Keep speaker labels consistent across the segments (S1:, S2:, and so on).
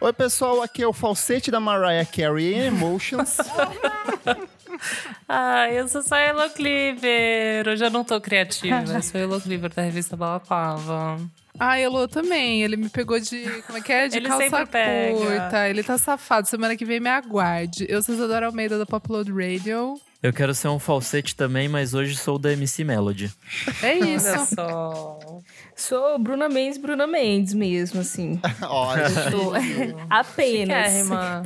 S1: Oi, pessoal, aqui é o falsete da Mariah Carey em Emotions.
S2: Ah, eu sou só Elo Cleaver. Hoje eu não tô criativa, eu sou Elo Cleaver da revista Balaclava.
S3: Ah, Elô também. Ele me pegou de. Como é que é? De
S2: Ele
S3: calça
S2: pega.
S3: curta. Ele tá safado. Semana que vem me aguarde. Eu sou Isadora Almeida da Popload Radio.
S4: Eu quero ser um falsete também, mas hoje sou da MC Melody.
S3: É isso.
S2: Olha só.
S5: Sou Bruna Mendes, Bruna Mendes mesmo, assim.
S1: Olha,
S5: Sou apenas.
S2: Chiquérrima.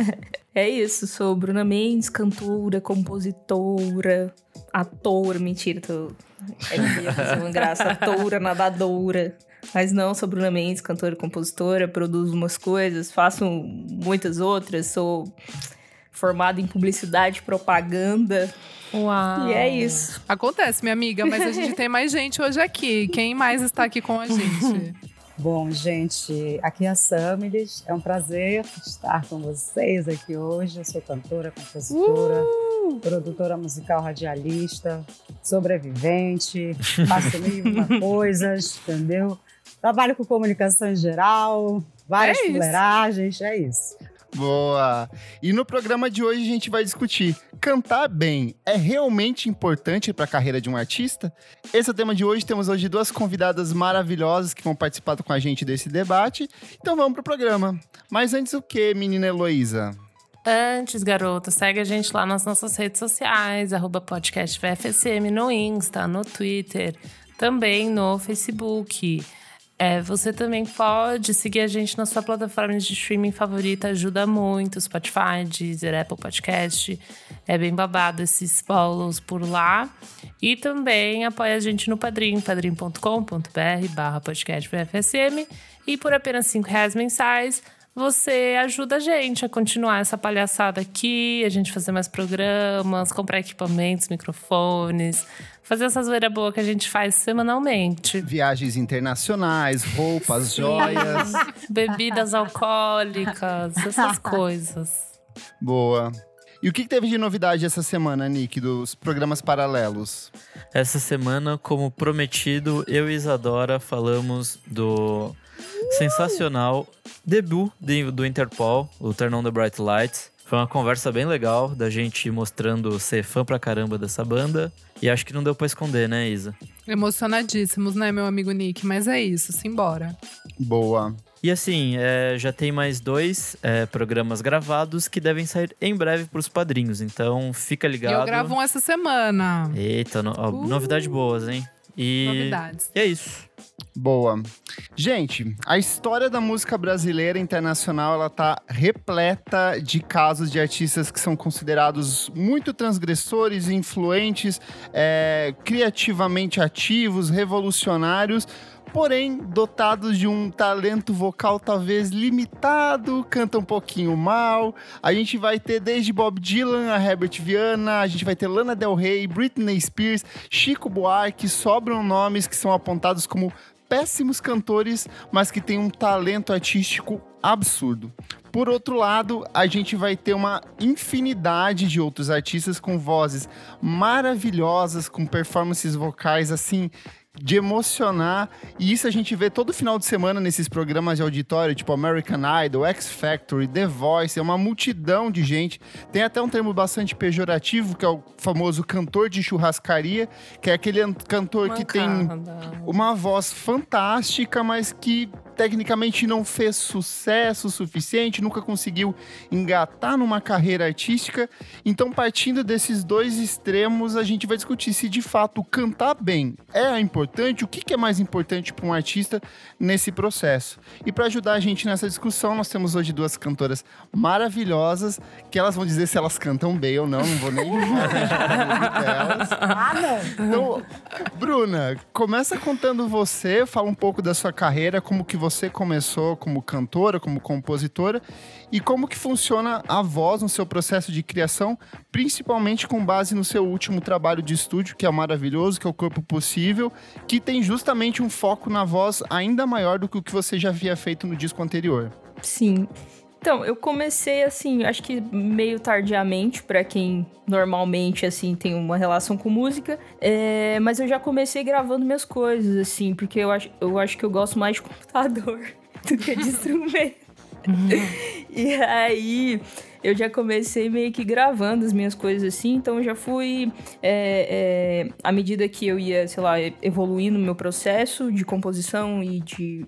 S5: É isso, sou Bruna Mendes, cantora, compositora, atora, mentira, tô... É que ia fazer uma graça, atora, nadadora. Mas não, sou Bruna Mendes, cantora, compositora, produzo umas coisas, faço muitas outras, sou formada em publicidade e propaganda.
S2: Uau.
S5: E é isso.
S3: Acontece, minha amiga, mas a gente tem mais gente hoje aqui. Quem mais está aqui com a gente?
S6: Bom, gente, aqui é a Samilis. É um prazer estar com vocês aqui hoje. Eu sou cantora, compositora, produtora musical radialista, sobrevivente, faço mil uma coisas, entendeu? Trabalho com comunicação em geral, várias
S3: É isso.
S6: fuleiragens, é isso.
S1: Boa. E no programa de hoje a gente vai discutir: cantar bem é realmente importante para a carreira de um artista? Esse é o tema de hoje. Temos hoje duas convidadas maravilhosas que vão participar com a gente desse debate. Então vamos pro programa. Mas antes o que, menina Heloísa?
S2: Antes, garota, segue a gente lá nas nossas redes sociais, arroba podcast VFSM no Insta, no Twitter, também no Facebook. É, você também pode seguir a gente na sua plataforma de streaming favorita, ajuda muito. Spotify, Deezer, Apple Podcast. É bem babado esses follows por lá. E também apoia a gente no Padrim, padrim.com.br barra podcast. E por apenas 5 reais mensais, você ajuda a gente a continuar essa palhaçada aqui, a gente fazer mais programas, comprar equipamentos, microfones, fazer essa zoeira boa que a gente faz semanalmente.
S1: Viagens internacionais, roupas, joias.
S2: Bebidas alcoólicas, essas coisas.
S1: Boa. E o que que teve de novidade essa semana, Nick, dos programas paralelos?
S4: Essa semana, como prometido, eu e Isadora falamos do sensacional debut de- do Interpol, o Turn on the Bright Lights. Foi uma conversa bem legal da gente mostrando ser fã pra caramba dessa banda. E acho que não deu pra esconder, né, Isa?
S3: Emocionadíssimos, né, meu amigo Nick? Mas é isso, simbora.
S1: Boa.
S4: E assim, é, já tem mais dois é, programas gravados que devem sair em breve pros padrinhos. Então fica
S3: E
S4: ligado.
S3: eu gravo um essa semana.
S4: Eita, no- ó,
S3: Uh.
S4: novidades boas, hein? E,
S3: Novidades.
S4: e é isso.
S1: Boa. Gente, a história da música brasileira internacional, ela tá repleta de casos de artistas que são considerados muito transgressores, influentes, é, criativamente ativos, revolucionários, porém dotados de um talento vocal talvez limitado, canta um pouquinho mal. A gente vai ter desde Bob Dylan a Herbert Viana, a gente vai ter Lana Del Rey, Britney Spears, Chico Buarque, sobram nomes que são apontados como péssimos cantores, mas que têm um talento artístico absurdo. Por outro lado, a gente vai ter uma infinidade de outros artistas com vozes maravilhosas, com performances vocais assim de emocionar, e isso a gente vê todo final de semana nesses programas de auditório, tipo American Idol, X Factory, The Voice, é uma multidão de gente. Tem até um termo bastante pejorativo, que é o famoso cantor de churrascaria, que é aquele an- cantor que tem
S2: Mancada.
S1: uma voz fantástica, mas que tecnicamente não fez sucesso o suficiente, nunca conseguiu engatar numa carreira artística. Então, partindo desses dois extremos, a gente vai discutir se de fato cantar bem é importante, o que que é mais importante para um artista nesse processo. E para ajudar a gente nessa discussão, nós temos hoje duas cantoras maravilhosas, que elas vão dizer se elas cantam bem ou não, não vou nem delas.
S6: Ah!
S1: Então, Bruna, começa contando você, fala um pouco da sua carreira, como que você começou como cantora, como compositora e como que funciona a voz no seu processo de criação, principalmente com base no seu último trabalho de estúdio, que é o maravilhoso, que é o Corpo Possível, que tem justamente um foco na voz ainda maior do que o que você já havia feito no disco anterior.
S5: Sim. Então, eu comecei assim, acho que meio tardiamente, para quem normalmente assim tem uma relação com música, é, mas eu já comecei gravando minhas coisas assim, porque eu acho, eu acho que eu gosto mais de computador do que de instrumento. E aí eu já comecei meio que gravando as minhas coisas assim, então eu já fui, é, é, à medida que eu ia, sei lá, evoluindo no meu processo de composição e de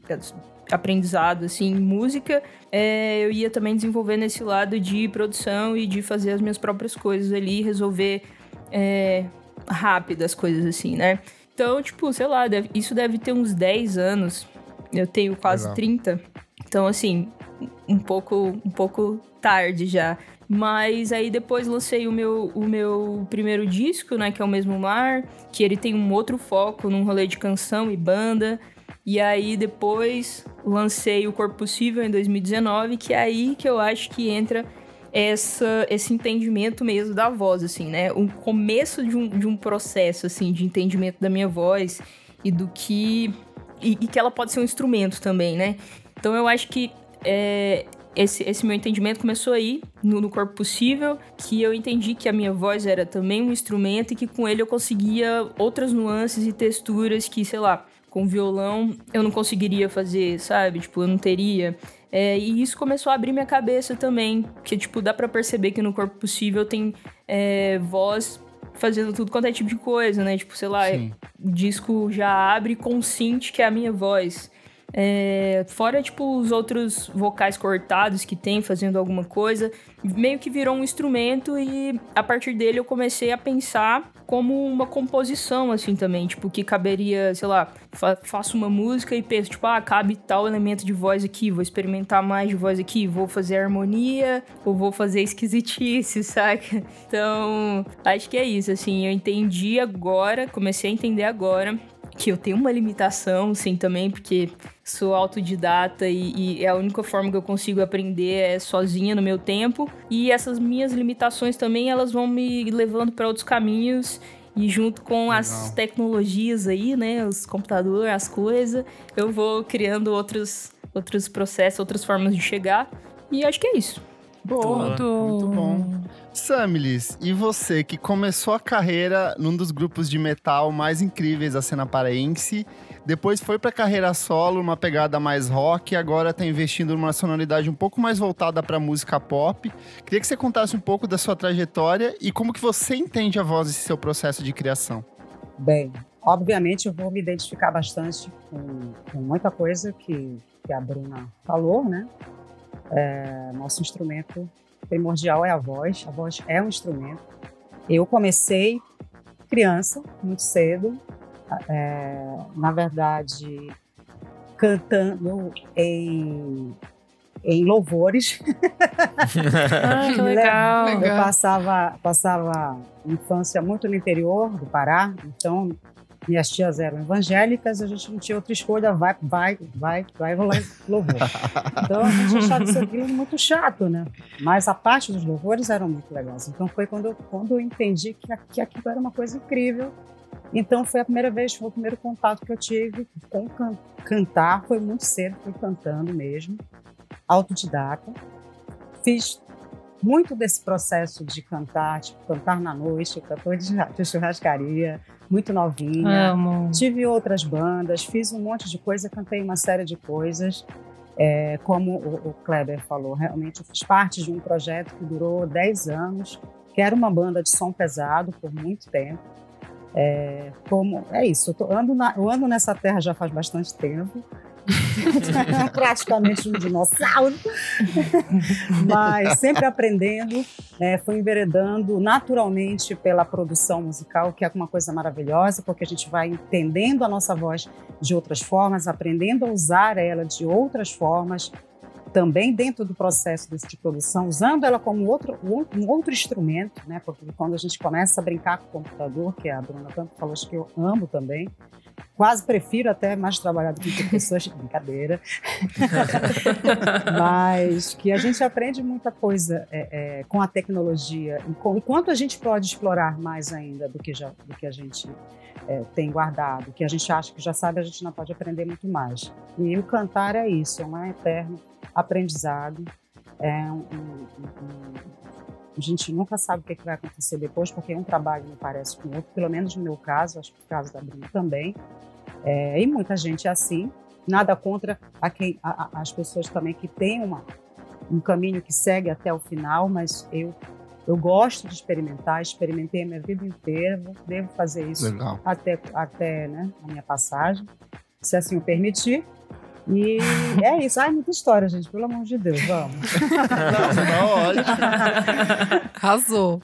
S5: aprendizado, assim, em música, é, eu ia também desenvolvendo esse lado de produção e de fazer as minhas próprias coisas ali, resolver é, rápido as coisas, assim, né? Então, tipo, sei lá, deve, isso deve ter uns 10 anos. Eu tenho quase Legal. 30. Então, assim, um pouco, um pouco tarde já. Mas aí depois lancei o meu, o meu primeiro disco, né? Que é o Mesmo Mar. Que ele tem um outro foco num rolê de canção e banda. E aí depois lancei o Corpo Possível em 2019, que é aí que eu acho que entra essa, esse entendimento mesmo da voz, assim, né? O começo de um, de um processo, assim, de entendimento da minha voz e do que... E, e que ela pode ser um instrumento também, né? Então eu acho que é, esse, esse meu entendimento começou aí, no, no, Corpo Possível, que eu entendi que a minha voz era também um instrumento e que com ele eu conseguia outras nuances e texturas que, sei lá, com violão eu não conseguiria fazer, sabe? Tipo, eu não teria. É, e isso começou a abrir minha cabeça também, que, tipo, dá para perceber que no Corpo Possível tem é, voz fazendo tudo quanto é tipo de coisa, né? Tipo, sei lá, o disco já abre com synth, que é a minha voz. É, fora, tipo, os outros vocais cortados que tem fazendo alguma coisa, meio que virou um instrumento e a partir dele eu comecei a pensar como uma composição, assim, também. Tipo, que caberia, sei lá, fa faço uma música e penso, tipo, ah, cabe tal elemento de voz aqui, vou experimentar mais de voz aqui, vou fazer harmonia ou vou fazer esquisitice, saca? Então, acho que é isso, assim, eu entendi agora, comecei a entender agora que eu tenho uma limitação, sim, também, porque sou autodidata e, e, é a única forma que eu consigo aprender é sozinha no meu tempo. E essas minhas limitações também, elas vão me levando para outros caminhos. E junto com Legal. as tecnologias aí, né, os computadores, as coisas, eu vou criando outros, outros processos, outras formas de chegar. E acho que é isso.
S1: Boa, muito bom. Samilis, e você que começou a carreira num dos grupos de metal mais incríveis da cena paraense, depois foi para carreira solo, uma pegada mais rock, e agora está investindo numa sonoridade um pouco mais voltada para música pop. Queria que você contasse um pouco da sua trajetória e como que você entende a voz desse seu processo de criação.
S6: Bem, obviamente eu vou me identificar bastante com, com muita coisa que, que a Bruna falou, né? É, nosso instrumento primordial é a voz. A voz é um instrumento. Eu comecei criança, muito cedo, é, na verdade, cantando em, em louvores.
S2: ah, que legal.
S6: Eu passava, passava infância muito no interior do Pará, então minhas tias eram evangélicas, a gente não tinha outra escolha, vai, vai, vai, vai rolar louvor. Então a gente achava isso aquilo muito chato, né? Mas a parte dos louvores eram muito legais. Então foi quando eu, quando eu entendi que, que aquilo era uma coisa incrível. Então foi a primeira vez, foi o primeiro contato que eu tive com can, cantar, foi muito cedo, fui cantando mesmo, autodidata. Fiz muito desse processo de cantar, tipo, cantar na noite, cantor de churrascaria, muito novinha.
S2: Amo.
S6: Tive outras bandas, fiz um monte de coisa, cantei uma série de coisas. É, como o, o, Kleber falou, realmente eu fiz parte de um projeto que durou 10 anos, que era uma banda de som pesado por muito tempo. É, como, é isso, eu, tô, ando na, eu ando nessa terra já faz bastante tempo. praticamente um dinossauro, mas sempre aprendendo, né, foi enveredando naturalmente pela produção musical, que é uma coisa maravilhosa, porque a gente vai entendendo a nossa voz de outras formas, aprendendo a usar ela de outras formas, também dentro do processo de produção, usando ela como outro, um outro instrumento, né? Porque quando a gente começa a brincar com o computador, que a Bruna tanto falou, acho que eu amo também, quase prefiro até mais trabalhar do que com pessoas de brincadeira. Mas que a gente aprende muita coisa é, é, com a tecnologia. E com, quanto a gente pode explorar mais ainda do que, já, do que a gente é, tem guardado, que a gente acha que já sabe, a gente não pode aprender muito mais. E o cantar é isso, é um eterno aprendizado. É um, um, um, a gente nunca sabe o que, que vai acontecer depois, porque um trabalho não parece com o outro, pelo menos no meu caso, acho que no caso da Bruna também. É, e muita gente é assim. Nada contra a quem, a, a, as pessoas também que têm uma, um caminho que segue até o final, mas eu eu gosto de experimentar, experimentei a minha vida inteira, devo fazer isso
S1: Legal.
S6: até, até né, a minha passagem, se assim o permitir. E é isso. Ai, muita história, gente, pelo amor de Deus, vamos.
S1: Não, tá ótimo.
S3: Arrasou.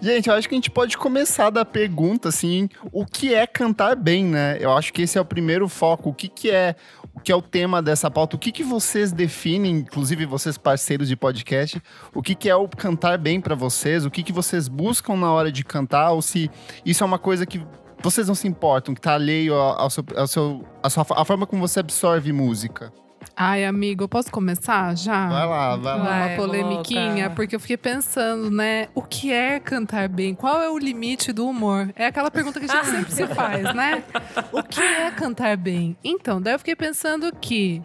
S1: Gente, eu acho que a gente pode começar da pergunta, assim, o que é cantar bem, né? Eu acho que esse é o primeiro foco. O que, que é o que é o tema dessa pauta? O que, que vocês definem, inclusive vocês parceiros de podcast, o que, que é o cantar bem para vocês? O que, que vocês buscam na hora de cantar? Ou se isso é uma coisa que vocês não se importam, que tá alheio ao, seu, ao seu, a, sua, a forma como você absorve música?
S3: Ai, amigo, eu posso começar já?
S1: Vai lá, vai lá.
S3: Uma polemiquinha,
S2: louca.
S3: porque eu fiquei pensando, né? O que é cantar bem? Qual é o limite do humor? É aquela pergunta que a gente sempre se faz, né? O que é cantar bem? Então, daí eu fiquei pensando que,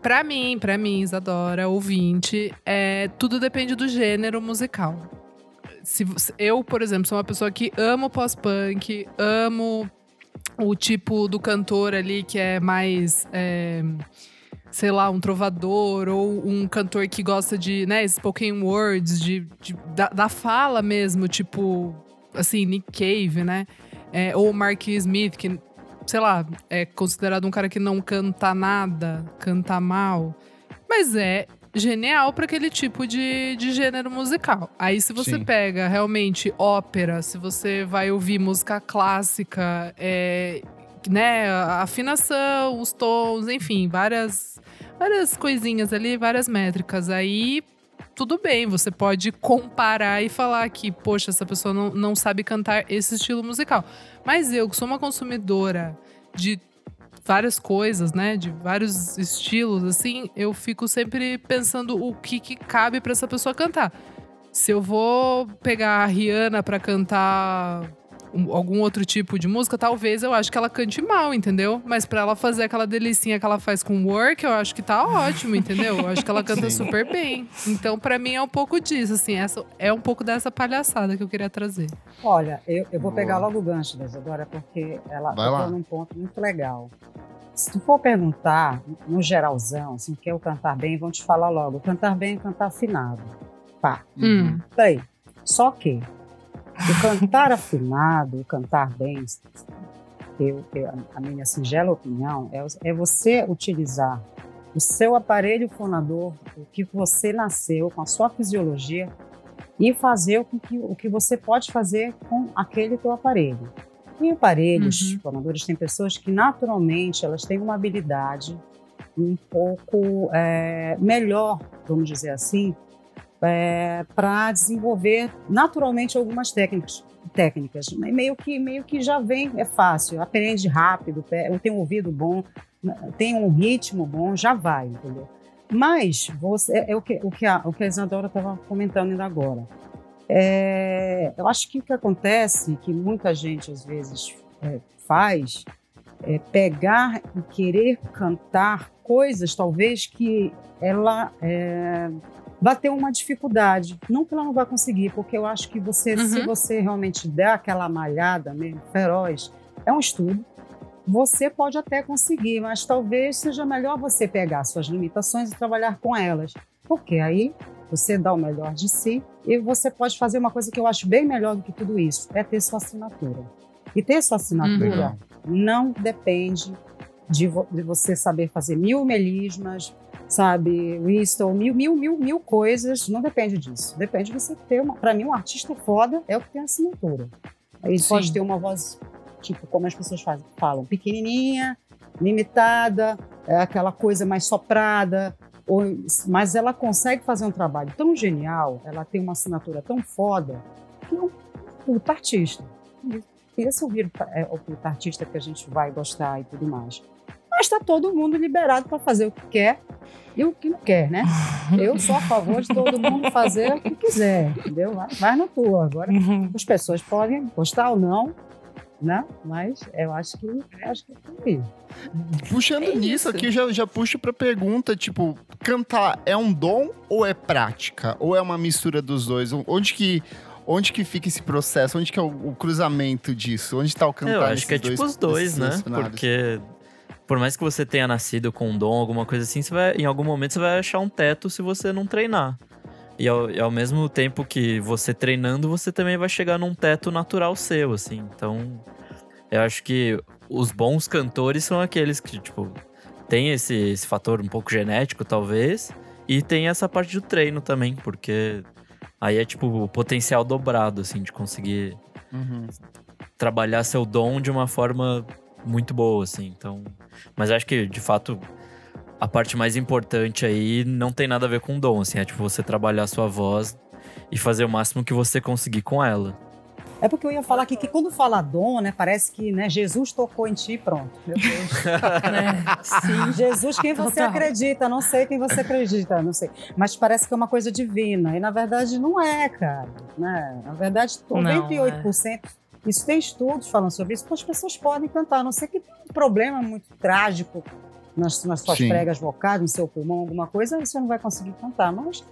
S3: pra mim, pra mim, Isadora, ouvinte, é, tudo depende do gênero musical. Se, eu, por exemplo, sou uma pessoa que amo pós-punk, amo o tipo do cantor ali que é mais. é, sei lá, um trovador ou um cantor que gosta de, né, spoken words, de, de- da, da fala mesmo, tipo, assim, Nick Cave, né? É, ou Mark Smith, que, sei lá, é considerado um cara que não canta nada, canta mal, mas é genial para aquele tipo de, de gênero musical. Aí se você
S1: Sim.
S3: pega realmente ópera, se você vai ouvir música clássica, é, né, a afinação, os tons, enfim, várias várias coisinhas ali, várias métricas. Aí tudo bem, você pode comparar e falar que, poxa, essa pessoa não, não sabe cantar esse estilo musical. Mas eu, que sou uma consumidora de várias coisas, né, de vários estilos, assim, eu fico sempre pensando o que, que cabe pra essa pessoa cantar. Se eu vou pegar a Rihanna pra cantar um- algum outro tipo de música, talvez eu acho que ela cante mal, entendeu? Mas pra ela fazer aquela delicinha que ela faz com work, eu acho que tá ótimo, entendeu? Eu acho que ela canta
S1: Sim.
S3: super bem. Então, pra mim é um pouco disso, assim, essa é um pouco dessa palhaçada que eu queria trazer.
S6: Olha, eu, eu vou
S1: Boa.
S6: pegar logo o gancho da Isadora, porque ela tocou num ponto muito legal. Se tu for perguntar, no geralzão, assim, o que o cantar bem, vão te falar logo. Cantar bem é cantar afinado. Pá,
S3: Hum.
S6: peraí. Só que o cantar afinado, o cantar bem, eu, eu- a minha singela opinião, é, é você utilizar o seu aparelho fonador, o que você nasceu, com a sua fisiologia, e fazer o que, o que você pode fazer com aquele teu aparelho. Em aparelhos
S3: Uhum.
S6: fonadores, tem pessoas que naturalmente elas têm uma habilidade um pouco é, melhor, vamos dizer assim, para desenvolver naturalmente algumas técnicas. Técnicas, meio que meio que já vem, é fácil, aprende rápido, tem um ouvido bom, tem um ritmo bom, já vai, entendeu? Mas você, é, é o que o que a, o que a Isadora estava comentando ainda agora. É, eu acho que o que acontece, que muita gente às vezes é, faz, é pegar e querer cantar coisas talvez que ela é, vai ter uma dificuldade. Não que ela não vai conseguir, porque eu acho que você, se
S3: Uhum.
S6: você realmente der aquela malhada mesmo, feroz, é um estudo. Você pode até conseguir, mas talvez seja melhor você pegar suas limitações e trabalhar com elas. Porque aí você dá o melhor de si e você pode fazer uma coisa que eu acho bem melhor do que tudo isso, é ter sua assinatura. E ter sua assinatura
S1: Legal.
S6: não depende de, vo- de você saber fazer mil melismas, sabe, whistle, mil, mil, mil, mil coisas, não depende disso. Depende de você ter uma. Para mim, um artista foda é o que tem assinatura. Ele
S3: Sim.
S6: pode ter uma voz, tipo, como as pessoas fazem, falam, pequenininha, limitada, é aquela coisa mais soprada, ou, mas ela consegue fazer um trabalho tão genial, ela tem uma assinatura tão foda, que é um puta artista. E esse é o é o puta artista que a gente vai gostar e tudo mais. Mas está todo mundo liberado para fazer o que quer e o que não quer, né? Eu sou a favor de todo mundo fazer o que quiser, entendeu? Vai, vai na tua. Agora, as pessoas podem gostar ou não, né? Mas eu acho que eu acho que é por aí.
S1: Puxando
S5: É
S1: nisso
S5: isso.
S1: aqui, eu já, já puxo pra pergunta, tipo, cantar é um dom ou é prática? Ou é uma mistura dos dois? Onde que, onde que fica esse processo? Onde que é o, o cruzamento disso? Onde tá o cantar
S4: Eu acho que é tipo os dois, né? Porque por mais que você tenha nascido com um dom, alguma coisa assim, você vai, em algum momento você vai achar um teto se você não treinar. E ao, e ao mesmo tempo que você treinando, você também vai chegar num teto natural seu, assim. Então, eu acho que os bons cantores são aqueles que, tipo, tem esse, esse fator um pouco genético, talvez, e tem essa parte do treino também, porque aí é, tipo, o potencial dobrado, assim, de conseguir
S1: Uhum.
S4: trabalhar seu dom de uma forma muito boa, assim. Então, mas acho que de fato a parte mais importante aí não tem nada a ver com dom, assim, é tipo você trabalhar sua voz e fazer o máximo que você conseguir com ela.
S6: É porque eu ia falar aqui que quando fala dom, né, parece que né, Jesus tocou em ti e pronto. Meu Deus.
S5: né? Sim.
S6: Jesus, quem você
S3: Total.
S6: acredita? Não sei quem você acredita, não sei. Mas parece que é uma coisa divina. E na verdade não é, cara. Né? Na verdade,
S2: Não,
S6: 98%. Isso tem estudos falando sobre isso, as pessoas podem cantar, a não ser que tenha um problema muito trágico nas, nas suas
S1: Sim.
S6: pregas vocais, no seu pulmão, alguma coisa, aí você não vai conseguir cantar. Mas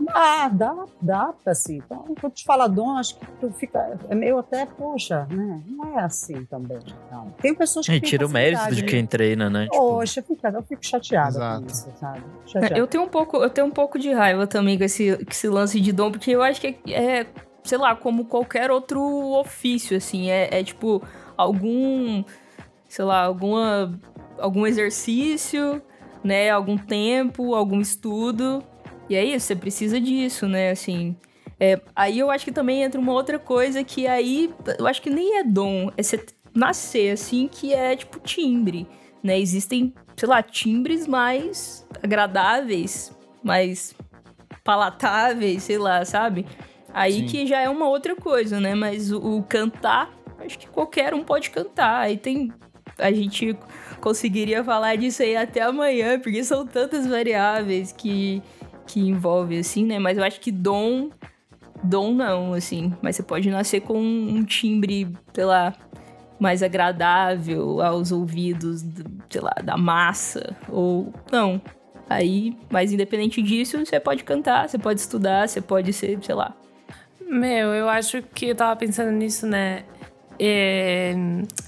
S6: dá, dá, dá, assim. Então, quando te fala dom, acho que tu fica. É meio até, poxa, né? Não é assim também. Não. Tem pessoas que.
S4: E tira o mérito de quem treina, né? Tipo,
S6: Poxa, fica, eu fico chateada
S1: Exato.
S6: com isso, sabe? Chateada.
S5: Eu tenho um pouco, eu tenho um pouco de raiva também com esse, com esse lance de dom, porque eu acho que é, é, sei lá, como qualquer outro ofício, assim, é, é tipo algum, sei lá, alguma, algum exercício, né, algum tempo, algum estudo, e é isso, você precisa disso, né, assim. É, aí eu acho que também entra uma outra coisa que aí, eu acho que nem é dom, é você nascer, assim, que é tipo timbre, né, existem sei lá, timbres mais agradáveis, mais palatáveis, sei lá, sabe? Aí
S1: Sim.
S5: que já é uma outra coisa, né? Mas o, o cantar, acho que qualquer um pode cantar. Aí tem. A gente conseguiria falar disso aí até amanhã, porque são tantas variáveis que, que envolve, assim, né? Mas eu acho que dom. Dom não, assim. Mas você pode nascer com um timbre, sei lá, mais agradável aos ouvidos, sei lá, da massa, ou não. Aí, mas independente disso, você pode cantar, você pode estudar, você pode ser, sei lá.
S2: Meu, eu acho que eu tava pensando nisso, né? É,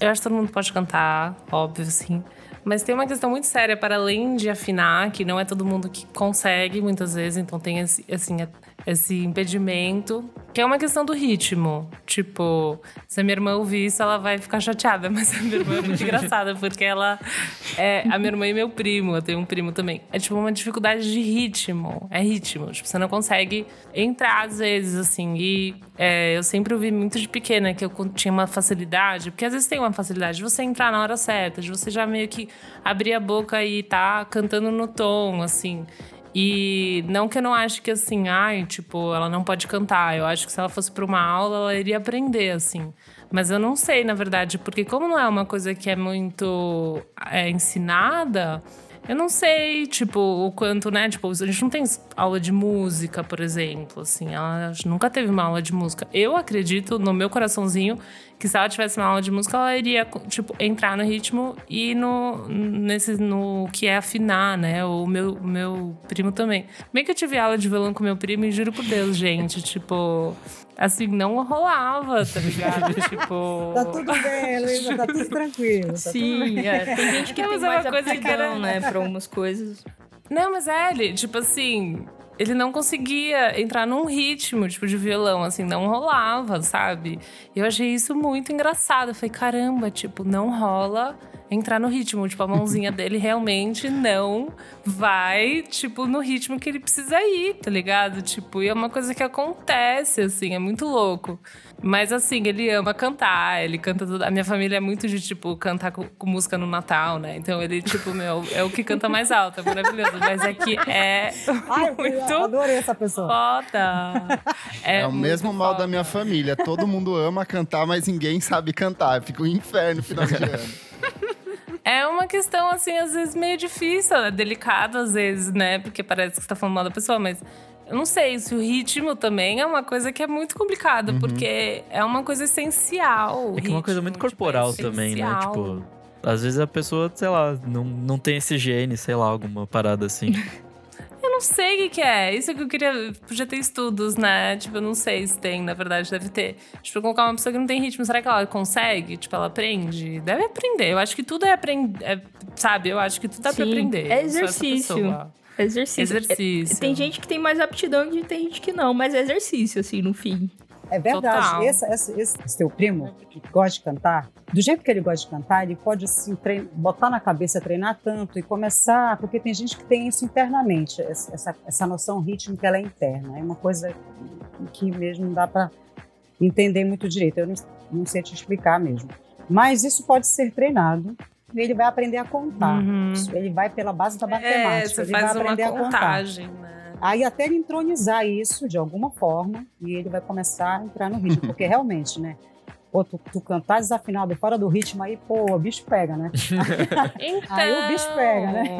S2: eu acho que todo mundo pode cantar, óbvio, assim. Mas tem uma questão muito séria para além de afinar, que não é todo mundo que consegue muitas vezes, então tem assim, esse impedimento, que é uma questão do ritmo. Tipo, se a minha irmã ouvir isso, ela vai ficar chateada, mas a minha irmã é muito engraçada, porque ela é a minha irmã e meu primo, eu tenho um primo também. É tipo uma dificuldade de ritmo, é ritmo. Tipo, você não consegue entrar às vezes, assim. E é, eu sempre ouvi muito de pequena que eu tinha uma facilidade, porque às vezes tem uma facilidade de você entrar na hora certa, de você já meio que abrir a boca e tá cantando no tom, assim. E não que eu não ache que assim, ai, tipo, ela não pode cantar. Eu acho que se ela fosse para uma aula, ela iria aprender, assim. Mas eu não sei, na verdade, porque como não é uma coisa que é muito é, ensinada, eu não sei, tipo, o quanto, né? Tipo, a gente não tem aula de música, por exemplo, assim. Ela nunca teve uma aula de música. Eu acredito, no meu coraçãozinho, que se ela tivesse uma aula de música, ela iria, tipo, entrar no ritmo e no, nesse, no que é afinar, né? O meu, meu primo também. Bem que eu tive aula de violão com meu primo e juro por Deus, gente, tipo... Assim, não rolava, tá ligado? tipo...
S6: Tá tudo bem, Luísa, tá tudo tranquilo. Tá tudo
S5: Sim, é. Tem gente que
S2: Não,
S5: tem
S2: é uma
S5: mais
S2: coisa que
S5: aptidão,
S2: era-
S5: né, pra algumas coisas.
S2: Não, mas é, ele, tipo assim, ele não conseguia entrar num ritmo, tipo, de violão, assim, não rolava, sabe? E eu achei isso muito engraçado. Eu falei, caramba, tipo, não rola entrar no ritmo. Tipo, a mãozinha dele realmente não vai, tipo, no ritmo que ele precisa ir, tá ligado? Tipo, e é uma coisa que acontece, assim, é muito louco. Mas assim, ele ama cantar, ele canta tudo. A minha família é muito de, tipo, cantar com, com música no Natal, né? Então ele, tipo, meu, é o que canta mais alto, é maravilhoso. Mas é que é
S6: Ai, eu
S2: muito
S6: adorei essa pessoa.
S2: foda.
S1: É, o
S2: muito
S1: mesmo mal da minha família. Todo mundo ama cantar, mas ninguém sabe cantar. Fica um inferno no final de ano.
S2: É uma questão, assim, às vezes meio difícil, é delicado às vezes, né? Porque parece que você tá falando mal da pessoa, mas eu não sei se o ritmo também é uma coisa que é muito complicada,
S1: Uhum.
S2: porque é uma coisa essencial.
S4: É que é uma coisa muito
S2: tipo, é
S4: corporal também, né? Tipo, às vezes a pessoa, sei lá, não, não tem esse gene, sei lá, alguma parada assim.
S2: Eu não sei o que, que é. Isso é que eu queria. Podia ter estudos, né? Tipo, eu não sei se tem, na verdade, deve ter. Tipo, colocar uma pessoa que não tem ritmo, será que ela consegue? Tipo, ela aprende? Deve aprender. Eu acho que tudo é aprender. sabe? Eu acho que tudo dá pra
S5: Sim,
S2: aprender.
S5: é exercício. Exercício.
S2: Exercício.
S5: É- Tem gente que tem mais aptidão e tem gente que não, mas é exercício, assim, no fim.
S6: É verdade.
S2: Total.
S6: Esse, esse, esse seu primo, que gosta de cantar, do jeito que ele gosta de cantar, ele pode assim, botar na cabeça, treinar tanto e começar, porque tem gente que tem isso internamente, essa, essa, noção rítmica ela é interna. É uma coisa que mesmo não dá para entender muito direito. Eu não, não sei te explicar mesmo. Mas isso pode ser treinado. e Ele vai aprender a contar.
S2: Uhum.
S6: Ele vai pela base da
S2: É,
S6: matemática.
S2: você
S6: ele
S2: faz
S6: vai
S2: uma
S6: aprender a contar.
S2: contagem, né?
S6: Aí até ele entronizar isso de alguma forma e ele vai começar a entrar no ritmo. Porque realmente, né? Pô, tu, tu cantar desafinado fora do ritmo aí, pô, o bicho pega, né?
S2: Então,
S6: Aí o bicho pega, né?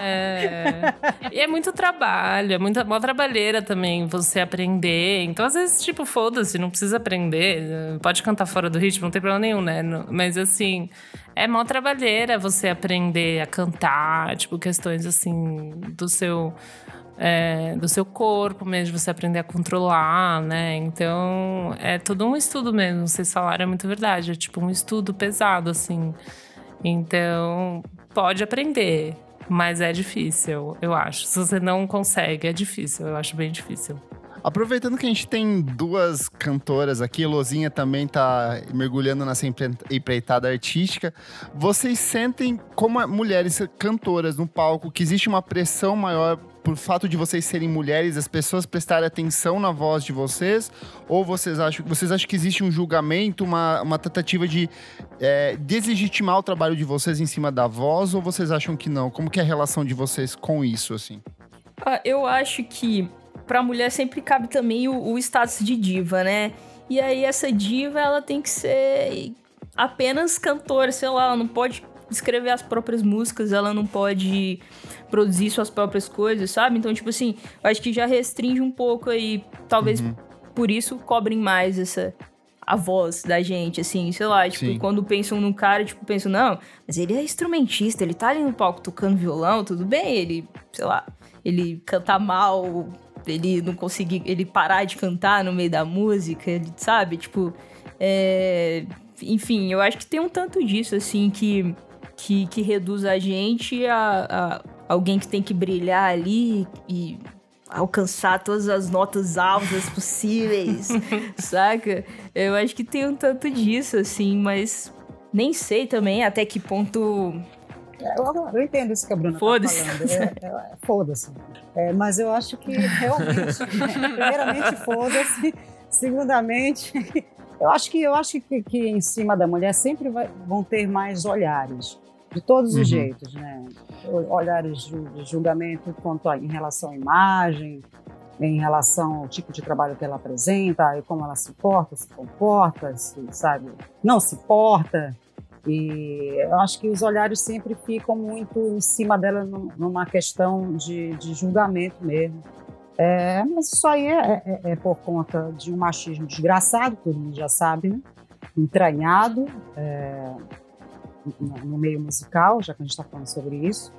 S2: É. E é muito trabalho, é muita mó trabalheira também você aprender. Então, às vezes, tipo, foda-se, não precisa aprender. Pode cantar fora do ritmo, não tem problema nenhum, né? Mas assim, é mó trabalheira você aprender a cantar, tipo, questões assim do seu. É, do seu corpo mesmo, você aprender a controlar, né? Então, é todo um estudo mesmo. Vocês falaram, é muito verdade. É tipo um estudo pesado, assim. Então, pode aprender, mas é difícil, eu acho. Se você não consegue, é difícil, eu acho bem difícil.
S1: Aproveitando que a gente tem duas cantoras aqui, Lozinha também tá mergulhando nessa empre- empreitada artística. Vocês sentem, como mulheres cantoras no palco, que existe uma pressão maior por fato de vocês serem mulheres, as pessoas prestarem atenção na voz de vocês? Ou vocês acham, vocês acham que existe um julgamento, uma, uma tentativa de é, deslegitimar o trabalho de vocês em cima da voz? Ou vocês acham que não? Como que é a relação de vocês com isso, assim?
S5: Ah, eu acho que pra mulher sempre cabe também o, o status de diva, né? E aí essa diva, ela tem que ser apenas cantora, sei lá, ela não pode escrever as próprias músicas, ela não pode produzir suas próprias coisas, sabe? Então, tipo assim, eu acho que já restringe um pouco aí, talvez por isso cobrem mais essa a voz da gente, assim, sei lá, tipo,
S1: Sim.
S5: quando pensam num cara, tipo, pensam, não, mas ele é instrumentista, ele tá ali no palco tocando violão, tudo bem, ele, sei lá, ele canta mal, ele não conseguir, ele parar de cantar no meio da música, ele, sabe? Tipo, é... enfim, eu acho que tem um tanto disso, assim, que, que, que reduz a gente a, a alguém que tem que brilhar ali e alcançar todas as notas altas possíveis, saca? Eu acho que tem um tanto disso, assim, mas nem sei também até que ponto
S6: Eu, eu entendo isso que a Bruna está
S5: Foda-se.
S6: falando. É, é, foda-se. É, mas eu acho que realmente, primeiramente, foda-se. Segundamente, eu acho que eu acho que, que em cima da mulher sempre vai- vão ter mais olhares. De todos os
S1: Uhum.
S6: jeitos, né? Olhares de julgamento quanto a, em relação à imagem, em relação ao tipo de trabalho que ela apresenta, e como ela se porta, se comporta, se, sabe, não se porta. E eu acho que os olhares sempre ficam muito em cima dela num- numa questão de, de julgamento mesmo. É, mas isso aí é, é- é por conta de um machismo desgraçado, todo mundo já sabe, né? entranhado é, no, meio musical, já que a gente está falando sobre isso.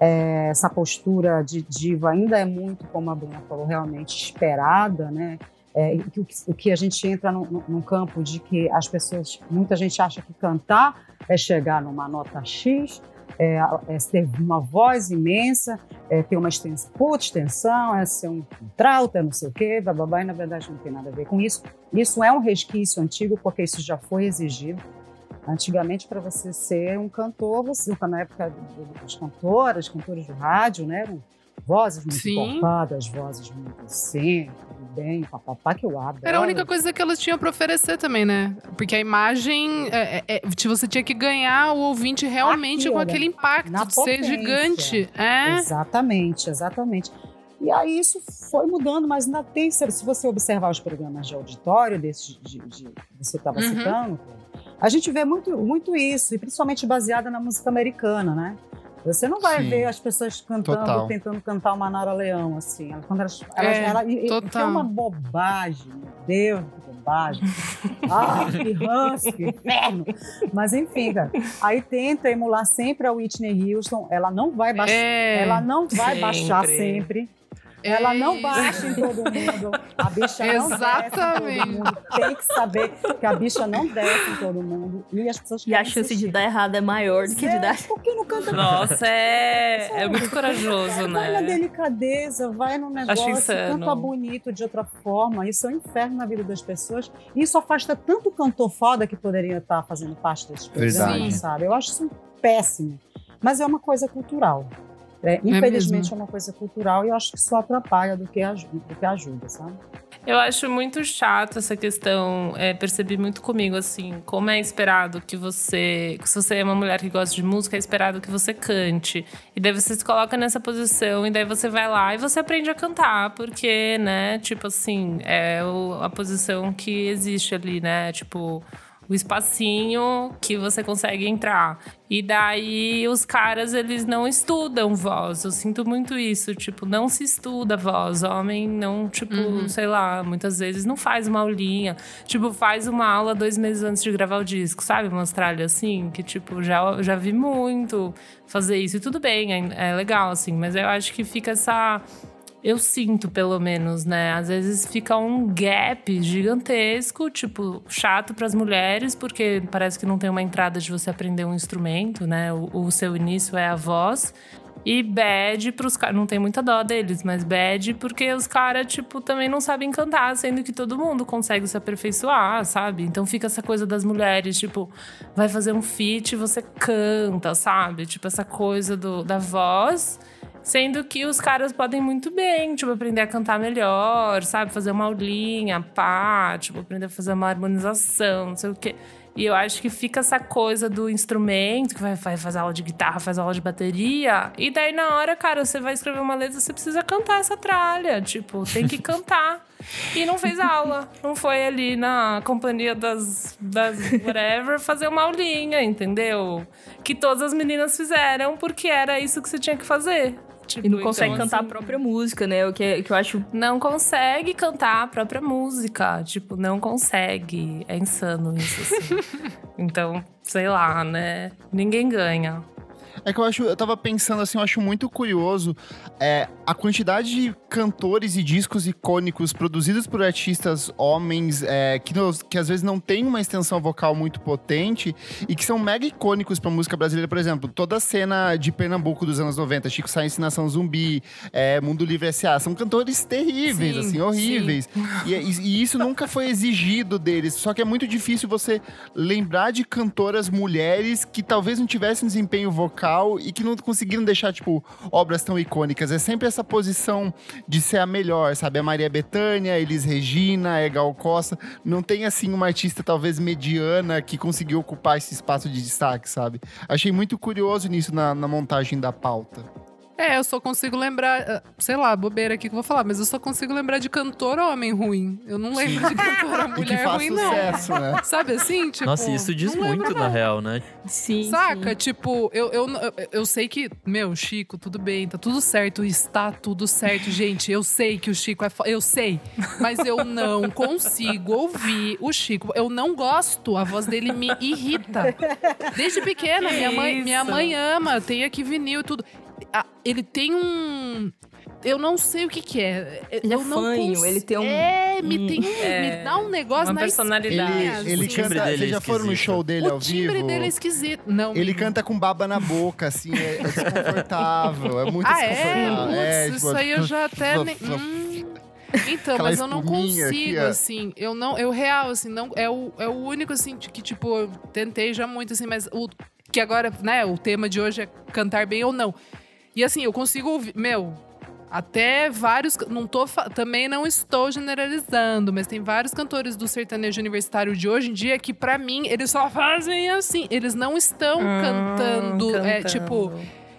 S6: É, essa postura de diva ainda é muito, como a Bruna falou, realmente esperada, né? É, que o, que- a gente entra num campo de que as pessoas, muita gente acha que cantar é chegar numa nota X, é, é ter uma voz imensa, é ter uma extensão, puta extensão, é ser um trauta, não sei o quê, bababá, e na verdade não tem nada a ver com isso. Isso é um resquício antigo, porque isso já foi exigido. Antigamente, para você ser um cantor, você, na época das cantoras, cantores de rádio, né, eram vozes muito
S3: Sim.
S6: vozes muito assim, tudo bem, papapá, que eu adoro.
S3: Era a única coisa que elas tinham pra oferecer também, né? Porque a imagem, é, é, é, você tinha que ganhar o ouvinte realmente
S6: Aquilo,
S3: com
S6: né?
S3: aquele impacto
S6: Na
S3: de ser
S6: potência.
S3: gigante. É.
S6: Exatamente, exatamente. E aí isso foi mudando, mas ainda tem, se se você observar os programas de auditório desses de, de, que você estava
S3: Uhum.
S6: citando, a gente vê muito, muito isso, e principalmente baseada na música americana, né? Você não vai
S1: Sim.
S6: ver as pessoas cantando,
S1: Total.
S6: tentando cantar uma Nara Leão, assim. Quando elas, elas,
S3: É,
S6: ela- é uma bobagem, meu Deus, que bobagem. ah, que ranço, que inferno. Mas enfim, cara. Aí tenta emular sempre a Whitney Houston. Ela não vai baixar.
S3: É,
S6: Ela não vai
S2: Sempre.
S6: baixar sempre.
S3: É
S6: Ela não
S3: isso.
S6: baixa em todo mundo. A bicha não desce em
S3: Exatamente.
S6: todo mundo. Tem que saber que a bicha não desce em todo mundo. E as pessoas
S5: E a chance de
S6: assistir.
S5: dar errado é maior do que de dar.
S6: É, Por que não canta
S2: Nossa, é, é muito corajoso,
S6: Vai na
S2: né?
S6: delicadeza, vai no negócio,
S2: insano.
S6: canta bonito de outra forma. Isso é um inferno na vida das pessoas. E isso afasta tanto cantor foda que poderia estar fazendo parte desses programas, sabe? Eu acho isso péssimo. Mas é uma coisa cultural. É, infelizmente
S3: mesmo.
S6: é, uma coisa cultural e eu acho que só atrapalha do que ajuda, do que ajuda sabe?
S2: Eu acho muito chato essa questão, é, percebi muito comigo, assim, como é esperado que você, se você é uma mulher que gosta de música, é esperado que você cante. E daí você se coloca nessa posição, e daí você vai lá e você aprende a cantar, porque, né, tipo assim, é o- a posição que existe ali, né, tipo o espacinho que você consegue entrar. E daí os caras, eles não estudam voz. Eu sinto muito isso. Tipo, não se estuda voz. Homem não, tipo, sei lá, muitas vezes não faz uma aulinha. Tipo, faz uma aula dois meses antes de gravar o disco, sabe? Mostrar ele assim, que, tipo, já, já vi muito fazer isso. E tudo bem, é, é legal, assim. Mas eu acho que fica essa eu sinto, pelo menos, né? Às vezes fica um gap gigantesco, tipo, chato para as mulheres, porque parece que não tem uma entrada de você aprender um instrumento, né? O, o seu início é a voz. E bad pros caras. Não tem muita dó deles, mas bad porque os caras, tipo, também não sabem cantar, sendo que todo mundo consegue se aperfeiçoar, sabe? Então fica essa coisa das mulheres, tipo, vai fazer um feat e você canta, sabe? Tipo, essa coisa do, da voz. Sendo que os caras podem muito bem, tipo, aprender a cantar melhor, sabe? Fazer uma aulinha, pá, tipo, aprender a fazer uma harmonização, não sei o quê. E eu acho que fica essa coisa do instrumento, que vai, fazer aula de guitarra, faz aula de bateria. E daí, na hora, cara, você vai escrever uma letra, você precisa cantar essa tralha. Tipo, tem que cantar. E não fez aula. Não foi ali na companhia das, das whatever fazer uma aulinha, entendeu? Que todas as meninas fizeram, porque era isso que você tinha que fazer. Tipo,
S5: E não consegue
S2: então,
S5: cantar
S2: assim,
S5: a própria música, né? O que, é- que eu acho.
S2: Não consegue cantar a própria música. Tipo, não consegue. É insano isso, assim. então, sei lá, né? Ninguém ganha.
S1: É que eu acho, eu tava pensando assim, eu acho muito curioso é, a quantidade de cantores e discos icônicos produzidos por artistas homens é, que, nos- que às vezes não tem uma extensão vocal muito potente e que são mega icônicos pra música brasileira. Por exemplo, toda a cena de Pernambuco dos anos 90, Chico Science Nação Zumbi, é, Mundo Livre S.A., são cantores terríveis,
S3: Sim,
S1: assim, horríveis. E, e- e isso nunca foi exigido deles. Só que é muito difícil você lembrar de cantoras mulheres que talvez não tivessem desempenho vocal e que não conseguiram deixar, tipo, obras tão icônicas. É sempre essa posição de ser a melhor, sabe? A Maria Bethânia, a Elis Regina, a Costa. Não tem, assim, uma artista talvez mediana que conseguiu ocupar esse espaço de destaque, sabe? Achei muito curioso nisso na, na montagem da pauta.
S3: É, eu só consigo lembrar, ah, sei lá, bobeira aqui que eu vou falar, mas eu só consigo lembrar de cantor homem ruim. Eu não lembro de cantora
S1: E que
S3: mulher
S1: faz
S3: ruim, não.
S1: sucesso, né?
S3: Sabe assim? Tipo,
S4: Nossa, isso diz
S3: não
S4: muito, na
S3: não.
S4: real, né?
S5: Sim.
S3: Saca?
S5: sim.
S3: Tipo, eu, eu, eu, sei que, meu, Chico, tudo bem, tá tudo certo, está tudo certo, gente. Eu sei que o Chico é. fo- Eu sei, mas eu não consigo ouvir o Chico. Eu não gosto, a voz dele me irrita. Desde pequena,
S2: Que
S3: minha mãe, minha mãe ama, tem aqui vinil e tudo. Ele tem um. Eu não sei o que que é.
S5: Ele é
S3: eu não
S5: fanho,
S3: cons-
S5: ele tem um-
S3: É, me
S5: um-
S3: tem um.
S2: É,
S3: me dá um negócio
S2: uma
S3: na
S2: personalidade.
S1: Ele,
S3: espinha,
S1: ele
S4: O timbre
S1: canta.
S4: dele é
S1: Vocês já foram no show dele
S3: O
S1: ao
S3: timbre
S1: vivo?
S3: dele é esquisito. Não,
S1: Ele
S3: menino.
S1: canta com baba na boca, assim, é, é desconfortável. É muito
S3: Ah, é?
S1: desconfortável.
S3: Putz,
S1: É,
S3: isso
S1: tipo,
S3: aí eu já até. nem- Hum. Então,
S1: Aquela
S3: mas eu não consigo, assim. Eu não. Eu real, assim, não. É o, é o único, assim, que, tipo, eu tentei já muito, assim, mas o. Que agora, né, o tema de hoje é cantar bem ou não. E assim, eu consigo ouvir. Meu. Até vários. Não tô. Também não estou generalizando, mas tem vários cantores do sertanejo universitário de hoje em dia que, pra mim, eles só fazem assim. Eles não estão
S2: Hum,
S3: cantando. É, tipo.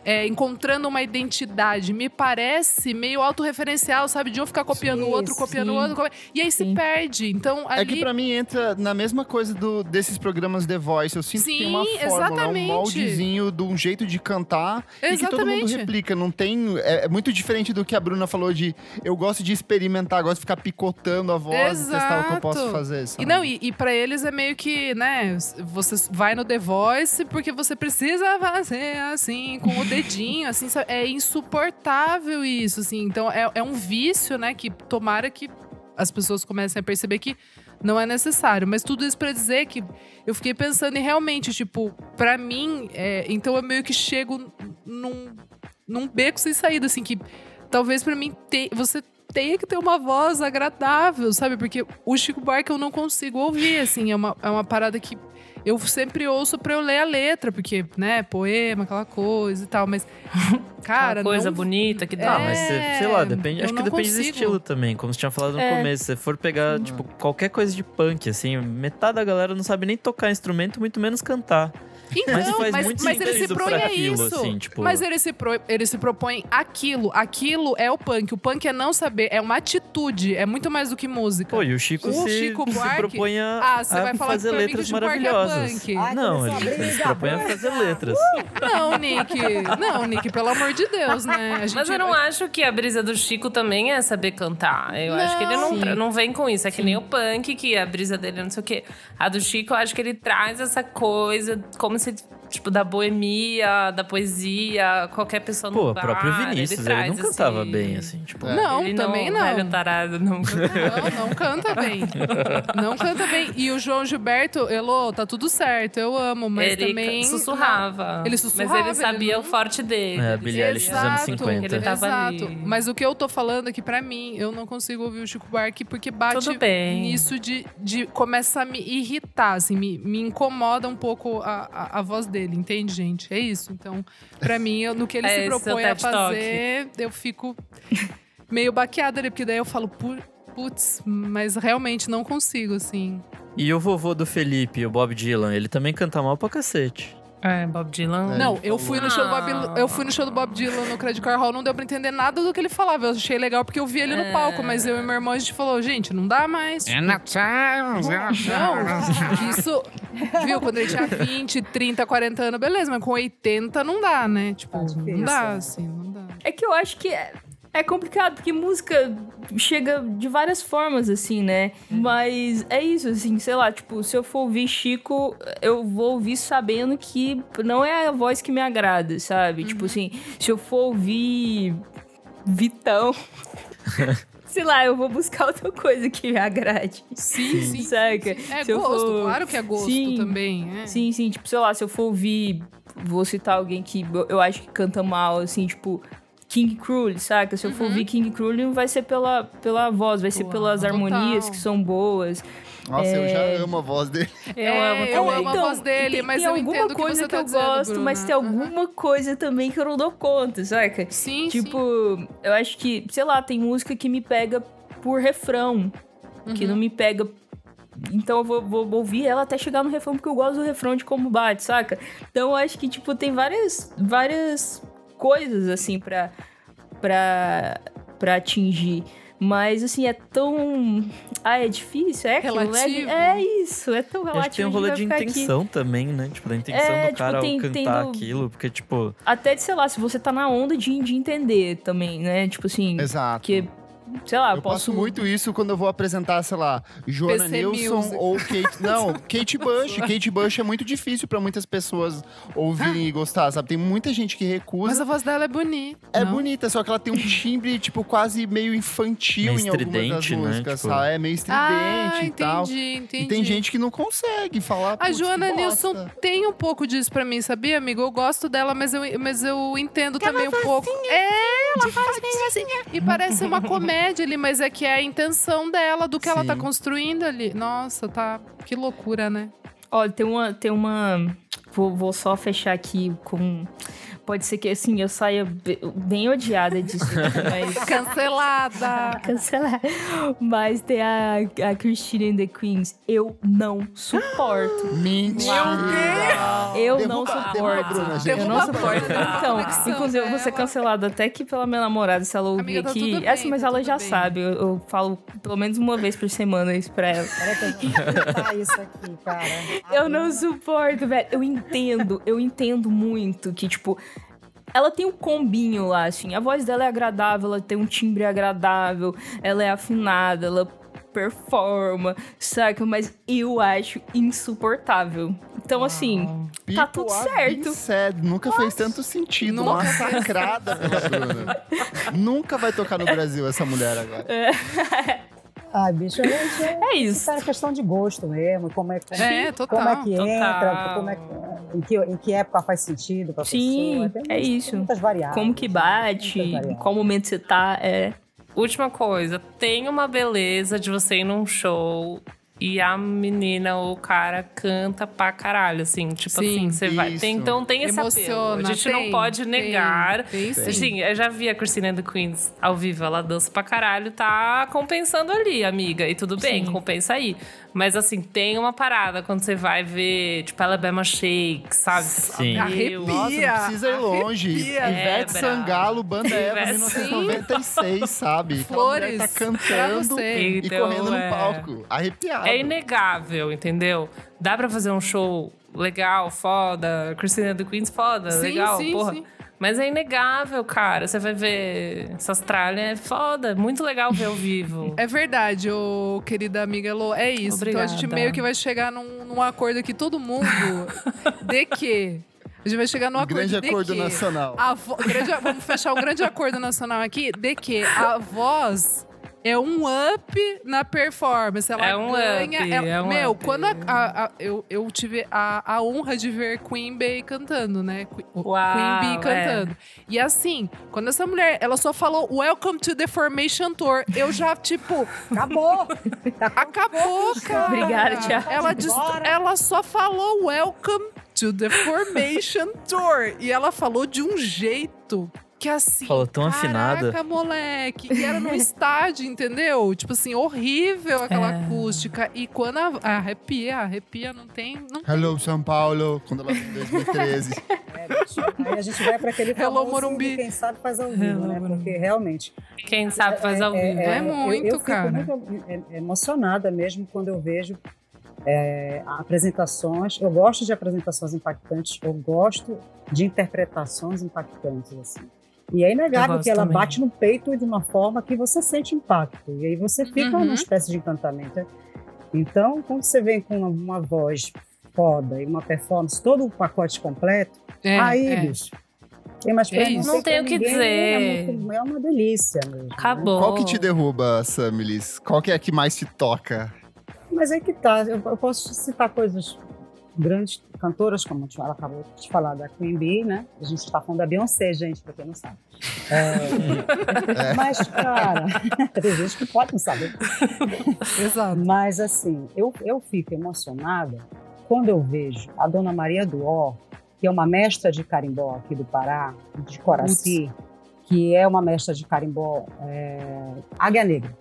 S3: É, encontrando uma identidade. Me parece meio autorreferencial, sabe? De um ficar copiando o
S6: Sim,
S3: outro, copiando o
S5: sim.
S3: outro. copi- E aí se
S5: Sim.
S3: perde. Então, ali...
S1: É que pra mim entra na mesma coisa do, desses programas The Voice. Eu sinto que tem uma
S3: Sim,
S1: fórmula,
S3: exatamente.
S1: um moldezinho de um jeito de cantar e que todo mundo
S3: Exatamente.
S1: replica. Não tem. É, é muito diferente do que a Bruna falou de eu gosto de experimentar, gosto de ficar picotando a voz e testar o que eu posso
S3: Exato.
S1: fazer. Sabe?
S3: E não, e, e para eles é meio que, né, você vai no The Voice porque você precisa fazer assim, com o dedinho, assim, é insuportável isso, assim. Então é, é um vício, né, que tomara que as pessoas comecem a perceber que não é necessário. Mas tudo isso pra dizer que eu fiquei pensando em realmente, tipo, pra mim, é, então eu meio que chego num, num beco sem saída, assim, que talvez pra mim te- você tenha que ter uma voz agradável, sabe? Porque o Chico Buarque eu não consigo ouvir, assim, é uma, é uma parada que eu sempre ouço pra eu ler a letra, porque, né, poema, aquela coisa e tal, mas, cara,
S2: Uma coisa
S3: não...
S2: bonita que
S3: É,
S2: dá.
S4: Ah, mas você, sei lá, depende.
S3: eu
S4: Acho que depende do
S3: consigo.
S4: estilo também, como você tinha falado no
S5: É.
S4: começo. Se você for pegar, tipo, qualquer coisa de punk, assim, metade da galera não sabe nem tocar instrumento, muito menos cantar.
S3: Então,
S4: Mas
S3: mas,
S4: faz
S3: mas,
S4: muito
S3: ele se propõe a
S4: aquilo,
S3: isso.
S4: assim, tipo-
S3: Mas ele se, pro- ele se propõe aquilo. Aquilo é o punk. O punk é não saber, é uma atitude. É muito mais do que música.
S4: Pô, e o Chico,
S3: O
S4: se,
S3: Chico
S4: se
S3: Buarque-
S4: propõe a,
S3: Ah, você
S4: a
S3: vai falar
S4: fazer letras
S3: é
S4: maravilhosas.
S3: punk.
S6: Ai,
S4: Não, ele, ele se propõe a fazer letras.
S3: Não, Nick. Não, Nick, pelo amor de Deus, né? A gente
S2: Mas eu não acho que a brisa do Chico também é saber cantar. Eu acho que ele não,
S3: Não.
S2: não vem com isso. É que nem o punk, que a brisa dele é não sei o quê. A do Chico, eu acho que ele traz essa coisa como se, tipo, da boemia, da poesia, qualquer pessoa no
S4: Pô, o
S2: bar,
S4: próprio Vinícius, ele,
S2: traz
S4: não cantava
S2: esse-
S4: bem, assim, tipo...
S1: É.
S3: Não,
S2: Ele
S3: também não.
S2: Velho tarado, não.
S3: Não, não canta bem. Não canta bem. E o João Gilberto, Elô, tá tudo certo, eu amo, mas
S2: ele
S3: também.
S2: sussurrava.
S3: Ele sussurrava,
S2: Mas ele
S3: ele
S2: sabia
S3: não-
S2: o forte dele.
S4: É,
S2: Ele
S4: Billie Eilish dos anos
S3: Exato,
S4: 50.
S2: Ele tava
S3: Exato.
S2: ali.
S3: Mas o que eu tô falando é que, pra mim, eu não consigo ouvir o Chico Buarque porque bate nisso de, de começa a me irritar, assim, me, me incomoda um pouco a, a, a voz dele, entende, gente? É isso. Então, pra mim, eu- no que ele
S2: É
S3: se propõe a
S2: Talk.
S3: fazer, eu fico meio baqueada ali, porque daí eu falo, "Pu- putz, mas realmente não consigo, assim.
S4: E o vovô do Felipe, o Bob Dylan, ele também canta mal pra cacete.
S2: É, Bob Dylan.
S1: É,
S3: Não, eu fui, no show do Bob, eu fui no show do Bob Dylan no Credit Card Hall, não deu pra entender nada do que ele falava. Eu achei legal porque eu vi ele no
S2: É.
S3: palco, mas eu e meu irmão a gente falou, gente, não dá mais.
S1: É Natal,
S3: Não, isso, viu, quando ele tinha 20, 30, 40 anos, beleza, mas com 80 não dá, né? Tipo, não dá, assim, não dá.
S5: É que eu acho que é, é complicado, porque música chega de várias formas, assim, né? Mas é isso, assim, sei lá, tipo, se eu for ouvir Chico, eu vou ouvir sabendo que não é a voz que me agrada, sabe? Tipo assim, se eu for ouvir Vitão. Sei lá, eu vou buscar outra coisa que me agrade.
S3: Sim, sim.
S5: Saca?
S3: É
S5: Se eu
S3: gosto,
S5: for-
S3: claro que é gosto
S5: Sim.
S3: também. É.
S5: Sim, sim, tipo, sei lá, se eu for ouvir, vou citar alguém que eu acho que canta mal, assim, tipo, King Cruel, saca? Se eu for ouvir King Cruel, não vai ser pela, pela voz, vai ser
S3: Pô,
S5: pelas
S3: total.
S5: harmonias que são boas.
S1: Nossa, eu
S5: É.
S1: já amo a voz dele.
S2: Eu
S3: É,
S2: amo
S3: eu
S2: também.
S3: amo a voz dele,
S5: tem,
S3: mas
S5: tem
S3: eu
S5: alguma
S3: que
S5: coisa
S3: você
S5: que
S3: tá
S5: eu
S3: dizendo,
S5: gosto, mas tem alguma coisa também que eu não dou conta, saca?
S3: Sim,
S5: Tipo,
S3: sim.
S5: eu acho que, sei lá, tem música que me pega por refrão, que
S3: Uhum.
S5: não me pega. Então eu vou, vou ouvir ela até chegar no refrão, porque eu gosto do refrão de como bate, saca? Então eu acho que, tipo, tem várias, várias coisas, assim, pra, pra, pra atingir. Mas, assim, é tão. Ah, é difícil? É aquilo, né?
S3: Relativo.
S5: É isso, é tão relativo.
S4: acho que tem um rolê de
S5: ficar aqui.
S4: intenção também, né? Tipo, da intenção
S5: É,
S4: do
S5: tipo,
S4: cara
S5: tem-
S4: ao cantar
S5: do-
S4: aquilo. Porque, tipo,
S5: Até, de, sei lá, se você tá na onda de, de entender também, né? Tipo assim,
S1: Exato.
S5: que, sei lá,
S1: eu
S5: posso...
S1: passo muito isso quando eu vou apresentar, sei lá, Joana
S3: PC
S1: Nilsson
S3: Music.
S1: ou Kate. Não, Kate Bush. Kate Bush é muito difícil pra muitas pessoas ouvirem e gostar, sabe? Tem muita gente que
S3: Mas
S1: recusa.
S3: a voz dela é bonita.
S1: É
S3: não?
S1: bonita, só que ela tem um timbre, tipo, quase meio infantil
S4: Meio
S1: em algumas das
S4: né?
S1: músicas,
S4: Tipo-
S1: sabe? É meio estridente
S3: Ah,
S1: e tal.
S3: entendi, entendi.
S1: E tem gente que não consegue falar.
S3: A
S1: "Putz, que
S3: Joana
S1: bosta."
S3: Nilson tem um pouco disso pra mim, sabia, amigo? Eu gosto dela, mas eu, mas eu entendo também um pouco. É, ela faz bem assim. E parece uma comédia ali, mas é que é a intenção dela, do que ela tá
S1: Sim.
S3: construindo ali. Nossa, tá. Que loucura, né?
S5: Olha, tem uma... Tem uma... Vou, vou só fechar aqui com pode ser que assim eu saia be- bem odiada disso, mas
S3: Cancelada!
S5: cancelar. Mas tem a, a Christine and the Queens, eu não suporto.
S1: Mentira!
S5: Eu
S1: Derruba-
S5: não suporto.
S1: Bruna,
S5: eu não suporto. Então, inclusive eu vou ser cancelada até que pela minha namorada, se ela ouvir
S3: Amiga, tá
S5: aqui.
S3: tudo bem,
S5: assim, mas
S3: tá
S5: ela
S3: tudo
S5: já
S3: bem.
S5: sabe. Eu, eu falo pelo menos uma vez por semana isso pra ela.
S6: Isso aqui, cara.
S5: Eu não suporto, velho. Eu entendo, eu entendo muito que, tipo, ela tem um combinho lá, assim. A voz dela é agradável, ela tem um timbre agradável, ela é afinada, ela performa, saca? Mas eu acho insuportável. Então, assim, tá
S1: People
S5: tudo certo.
S1: sad. Nunca fez tanto sentido.
S3: Nunca
S1: Massacrada pela Bruna. Nunca vai tocar no Brasil essa mulher agora.
S6: Ai, bicho, gente, é,
S5: É isso.
S6: é questão de gosto mesmo. Como é, como,
S3: É, total.
S6: como é que
S2: Total.
S6: entra, como é em, que, em que época faz sentido pra
S5: Sim,
S6: pessoa. Tem
S5: é isso.
S6: tem muitas variáveis.
S5: Como que bate,
S6: Muitas
S5: em qual momento você tá, é.
S2: Última coisa, tem uma beleza de você ir num show e a menina ou o cara canta pra caralho, assim. Tipo
S3: Sim,
S2: assim, você vai. Tem, então tem esse apelo. A gente
S3: tem,
S2: não pode
S3: tem,
S2: negar.
S3: Tem, sim.
S2: Assim, eu já vi a Christina the Queens ao vivo, ela dança pra caralho, tá compensando ali, amiga. E tudo bem,
S5: Sim.
S2: compensa aí. Mas assim, tem uma parada quando você vai ver, tipo, Alabama Shake, sabe?
S4: Sim.
S2: "Meu,
S3: Arrepia.
S1: Nossa, não precisa ir longe.
S3: Arrepia.
S1: Ivete
S2: É,
S1: Sangalo, Banda Eva,
S2: Ivete,
S1: 1996, sabe? Mulher
S3: Flores
S1: tá cantando e
S2: Então,
S1: correndo
S2: é.
S1: no palco. Arrepiado.
S2: É inegável, entendeu? Dá pra fazer um show legal, foda. Christina the Queens, foda,
S3: Sim,
S2: legal,
S3: sim,
S2: porra.
S3: sim.
S2: Mas é inegável, cara. Você vai ver essas tralhas, é foda. Muito legal ver ao vivo.
S3: É verdade, ô querida amiga Lô. É isso. Então a gente
S2: Obrigada.
S3: meio que vai chegar num, num acordo aqui, todo mundo, de que. A gente vai chegar num
S1: Um
S3: acordo
S1: grande
S3: de
S1: acordo
S3: que
S1: nacional.
S3: a vo- grande- vamos fechar um grande acordo nacional aqui de que a voz é um up na performance. Ela
S2: É um
S3: ganha.
S2: up,
S3: ela-
S2: é um
S3: meu,
S2: up.
S3: quando a- a- a- eu, eu tive a, a honra de ver Queen Bey cantando, né? Que- o-
S2: Uau,
S3: Queen Bee
S2: é.
S3: cantando. E assim, quando essa mulher, ela só falou Welcome to the Formation Tour, eu já, tipo,
S6: Acabou!
S3: acabou, cara.
S5: Obrigada, Tia.
S3: Ela,
S6: Bora.
S3: ela só falou Welcome to the Formation Tour. E ela falou de um jeito que assim.
S4: Falou tão
S3: caraca,
S4: afinada.
S3: moleque. E era no estádio, entendeu? Tipo assim, horrível aquela
S2: É.
S3: acústica. E quando a, a arrepia, arrepia, não tem. Não
S1: Hello, São Paulo, quando ela em 2013.
S6: É, bicho. Aí a gente vai para aquele
S3: Hello, Morumbi.
S6: quem sabe faz ao vivo,
S2: Hello,
S6: né?
S2: Morumbi.
S6: Porque realmente...
S2: Quem sabe faz ao vivo.
S3: É
S6: eu-
S3: muito,
S6: eu, fico
S3: cara.
S6: muito é, emocionada mesmo quando eu vejo é, apresentações. Eu gosto de apresentações impactantes, eu gosto de interpretações impactantes, assim. E é inegável que ela
S2: também.
S6: bate no peito de uma forma que você sente impacto. E aí você fica
S3: Uhum.
S6: numa espécie de encantamento. Então, quando você vem com uma, uma voz foda e uma performance, todo o pacote completo,
S3: É,
S6: aí,
S3: é.
S6: bicho. Tem mais
S3: É isso.
S2: Não tem o que
S6: ninguém,
S2: dizer.
S6: É, muito- é uma delícia mesmo. né?
S2: Acabou.
S1: Qual que te derruba, Samilis? Qual que é a que mais te toca?
S6: Mas é que tá, eu, eu posso citar coisas grandes cantoras, como ela acabou de falar da Queen Bee, né? A gente está falando da Beyoncé, gente, pra quem não sabe. É, Mas, cara, tem gente que pode não saber.
S3: Exato.
S6: Mas, assim, eu, eu fico emocionada quando eu vejo a Dona Maria do Ó, que é uma mestra de carimbó aqui do Pará, de Coraci, que é uma mestra de carimbó é, Águia Negra.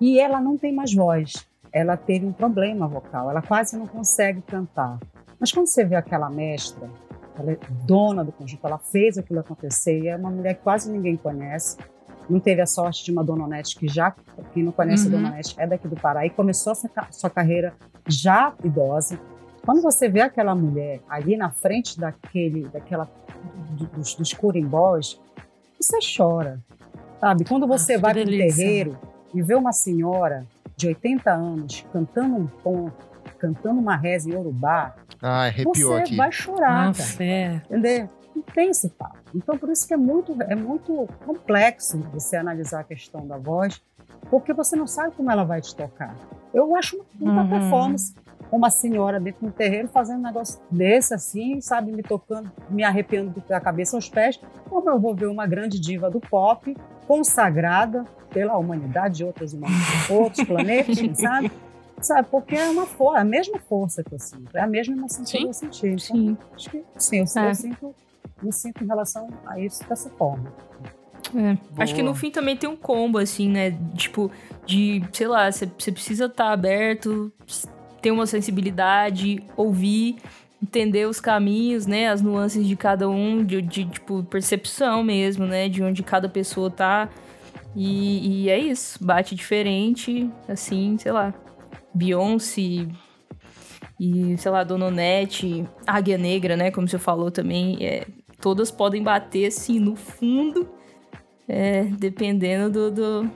S6: E ela não tem mais voz. Ela teve um problema vocal, ela quase não consegue cantar. Mas quando você vê aquela mestra, ela é dona do conjunto, ela fez aquilo acontecer, e é uma mulher que quase ninguém conhece. Não teve a sorte de uma Dona Onete, que já, quem não conhece
S3: Uhum.
S6: a Dona Onete, é daqui do Pará, e começou ca- sua carreira já idosa. Quando você vê aquela mulher ali na frente daquele, daquela, do- dos, dos curimbós, você chora, sabe? Quando você
S2: Ah,
S6: vai para
S2: delícia.
S6: terreiro e vê uma senhora de 80 anos cantando um ponto, cantando uma reza em Urubá,
S1: Ah,
S6: você
S1: aqui.
S6: vai chorar, cara.
S2: Nossa, é.
S6: Entender? Não tem esse papo. Então, por isso que é muito, é muito complexo você analisar a questão da voz, porque você não sabe como ela vai te tocar. Eu acho uma, uma
S2: Uhum.
S6: performance. Uma senhora dentro de um terreiro fazendo um negócio desse assim, sabe, me tocando, me arrepiando da cabeça aos pés, como eu vou ver uma grande diva do pop, consagrada pela humanidade de outras, huma- outros planetas, sabe? Sabe, porque é uma força, a mesma força que eu sinto, é a mesma emoção que
S2: Sim,
S6: eu senti. Então,
S5: Sim.
S6: Acho que sim, eu,
S5: É.
S6: eu sinto me sinto em relação a isso dessa forma.
S5: É. Acho que no fim também tem um combo, assim, né? Tipo, de, sei lá, você precisa estar aberto, ter uma sensibilidade, ouvir, entender os caminhos, né? As nuances de cada um, de, de, tipo, percepção mesmo, né? De onde cada pessoa tá. E, e é isso. Bate diferente, assim, sei lá. Beyoncé e, sei lá, Dona Onete, Águia Negra, né? Como você falou também. É, todas podem bater, assim, no fundo. É, dependendo do, do,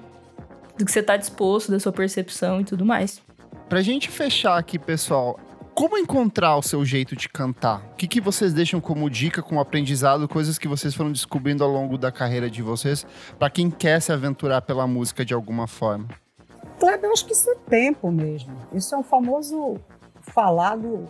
S5: do que você tá disposto, da sua percepção e tudo mais.
S1: Pra gente fechar aqui, pessoal, como encontrar o seu jeito de cantar? O que, que vocês deixam como dica, como aprendizado, coisas que vocês foram descobrindo ao longo da carreira de vocês, pra quem quer se aventurar pela música de alguma forma?
S6: Kleber, eu acho que isso é tempo mesmo. Isso é um famoso falado,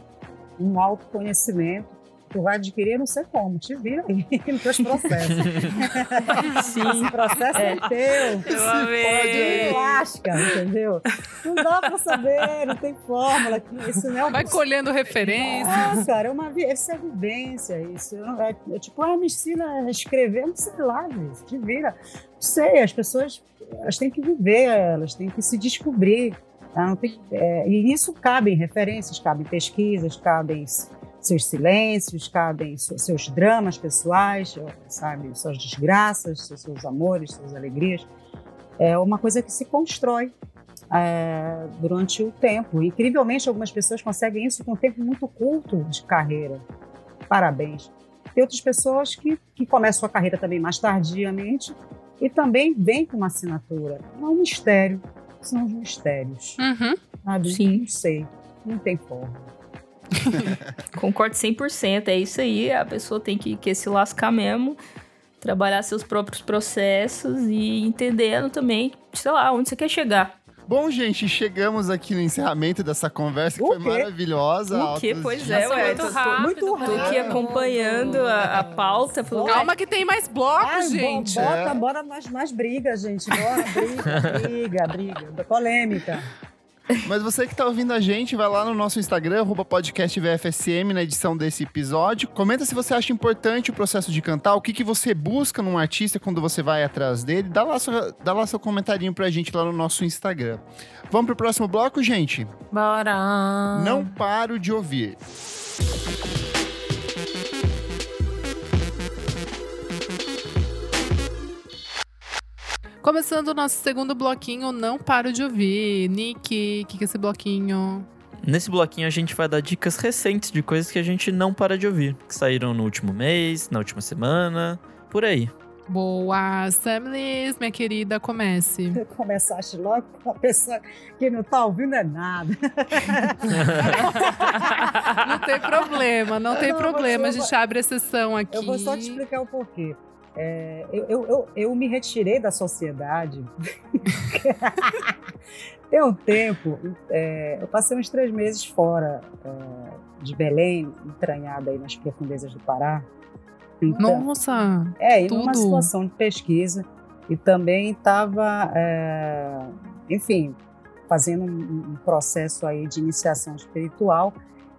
S6: um autoconhecimento. Tu vai adquirir, não sei como, te vira aí nos teus processos.
S5: Sim.
S6: Esse processo é, teu.
S2: Eu amei.
S6: Pode lasca, entendeu? Não dá pra saber, não tem fórmula. Isso não é
S3: Vai colhendo referência.
S6: Ah, cara, é uma, isso é vivência, isso. É, é tipo, ah, me ensina a escrever, não sei lá, gente, te vira. Não sei, as pessoas elas têm que viver, elas têm que se descobrir. tá? Não tem, é, e nisso cabem referências, cabem pesquisas, cabem s- seus silêncios, cabem seus dramas pessoais, sabe, suas desgraças, seus, seus amores, suas alegrias. É uma coisa que se constrói é, durante o tempo. Incrivelmente, algumas pessoas conseguem isso com um tempo muito curto de carreira. Parabéns. Tem outras pessoas que, que começam a carreira também mais tardiamente e também vêm com uma assinatura. Não é um mistério, são os mistérios.
S3: Uhum.
S6: Sabe?
S5: Sim.
S6: Não sei, não tem forma.
S5: Concordo 100%. É isso aí. A pessoa tem que, que se lascar mesmo, trabalhar seus próprios processos e entendendo também, sei lá, onde você quer chegar.
S1: Bom, gente, chegamos aqui no encerramento dessa conversa que
S6: O
S1: foi
S6: quê?
S1: maravilhosa.
S5: O quê?
S1: altas
S5: Pois é, ué.
S2: muito
S5: tô- tô-
S2: rápido.
S6: muito
S5: Tô
S6: rápido.
S5: aqui acompanhando a, a pauta. falou,
S3: Calma que tem mais blocos, gente.
S6: Bota,
S1: É.
S6: bora mais, mais briga, gente. Bora, briga, briga, briga. Polêmica.
S1: Mas você que tá ouvindo a gente, vai lá no nosso Instagram, arroba podcast VFSM, na edição desse episódio. Comenta se você acha importante o processo de cantar, o que, que você busca num artista quando você vai atrás dele. Dá lá, sua, dá lá seu comentarinho pra gente lá no nosso Instagram. Vamos pro próximo bloco, gente?
S2: Bora.
S1: Não paro de ouvir.
S3: Começando o nosso segundo bloquinho, não paro de ouvir. Nick, o que, que é esse bloquinho?
S4: Nesse bloquinho a gente vai dar dicas recentes de coisas que a gente não para de ouvir, que saíram no último mês, na última semana, por aí.
S3: Boa, Samlis, minha querida, comece.
S6: Começaste logo com a pessoa que não tá ouvindo é nada.
S3: Não tem problema, não tem
S6: Não,
S3: problema. A gente abre a sessão aqui.
S6: Eu vou só te explicar o porquê. É, eu, eu, eu, eu me retirei da sociedade. Tem um tempo, é, eu passei uns três meses fora é, de Belém, entranhada aí nas profundezas do Pará. Então,
S3: Nossa,
S6: é, e numa
S3: tudo.
S6: situação de pesquisa e também estava, enfim, fazendo um, um processo aí de iniciação espiritual.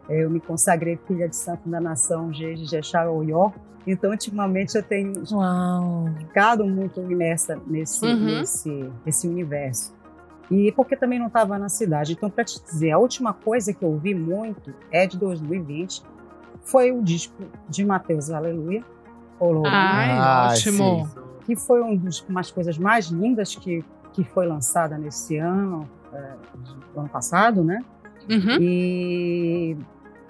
S6: Eu me consagrei filha de santo da nação Jeje Jexá Oyó. Então, ultimamente, eu tenho
S2: Uau.
S6: ficado muito imersa nesse,
S3: Uhum.
S6: nesse, nesse universo. E porque também não estava na cidade. Então, para te dizer, a última coisa que eu ouvi muito é de 2020, foi o disco de Mateus Aleluia,
S3: Ai, ótimo.
S1: sim.
S6: que foi um dos, uma das coisas mais lindas que, que foi lançada nesse ano, é, ano passado, né?
S3: Uhum.
S6: E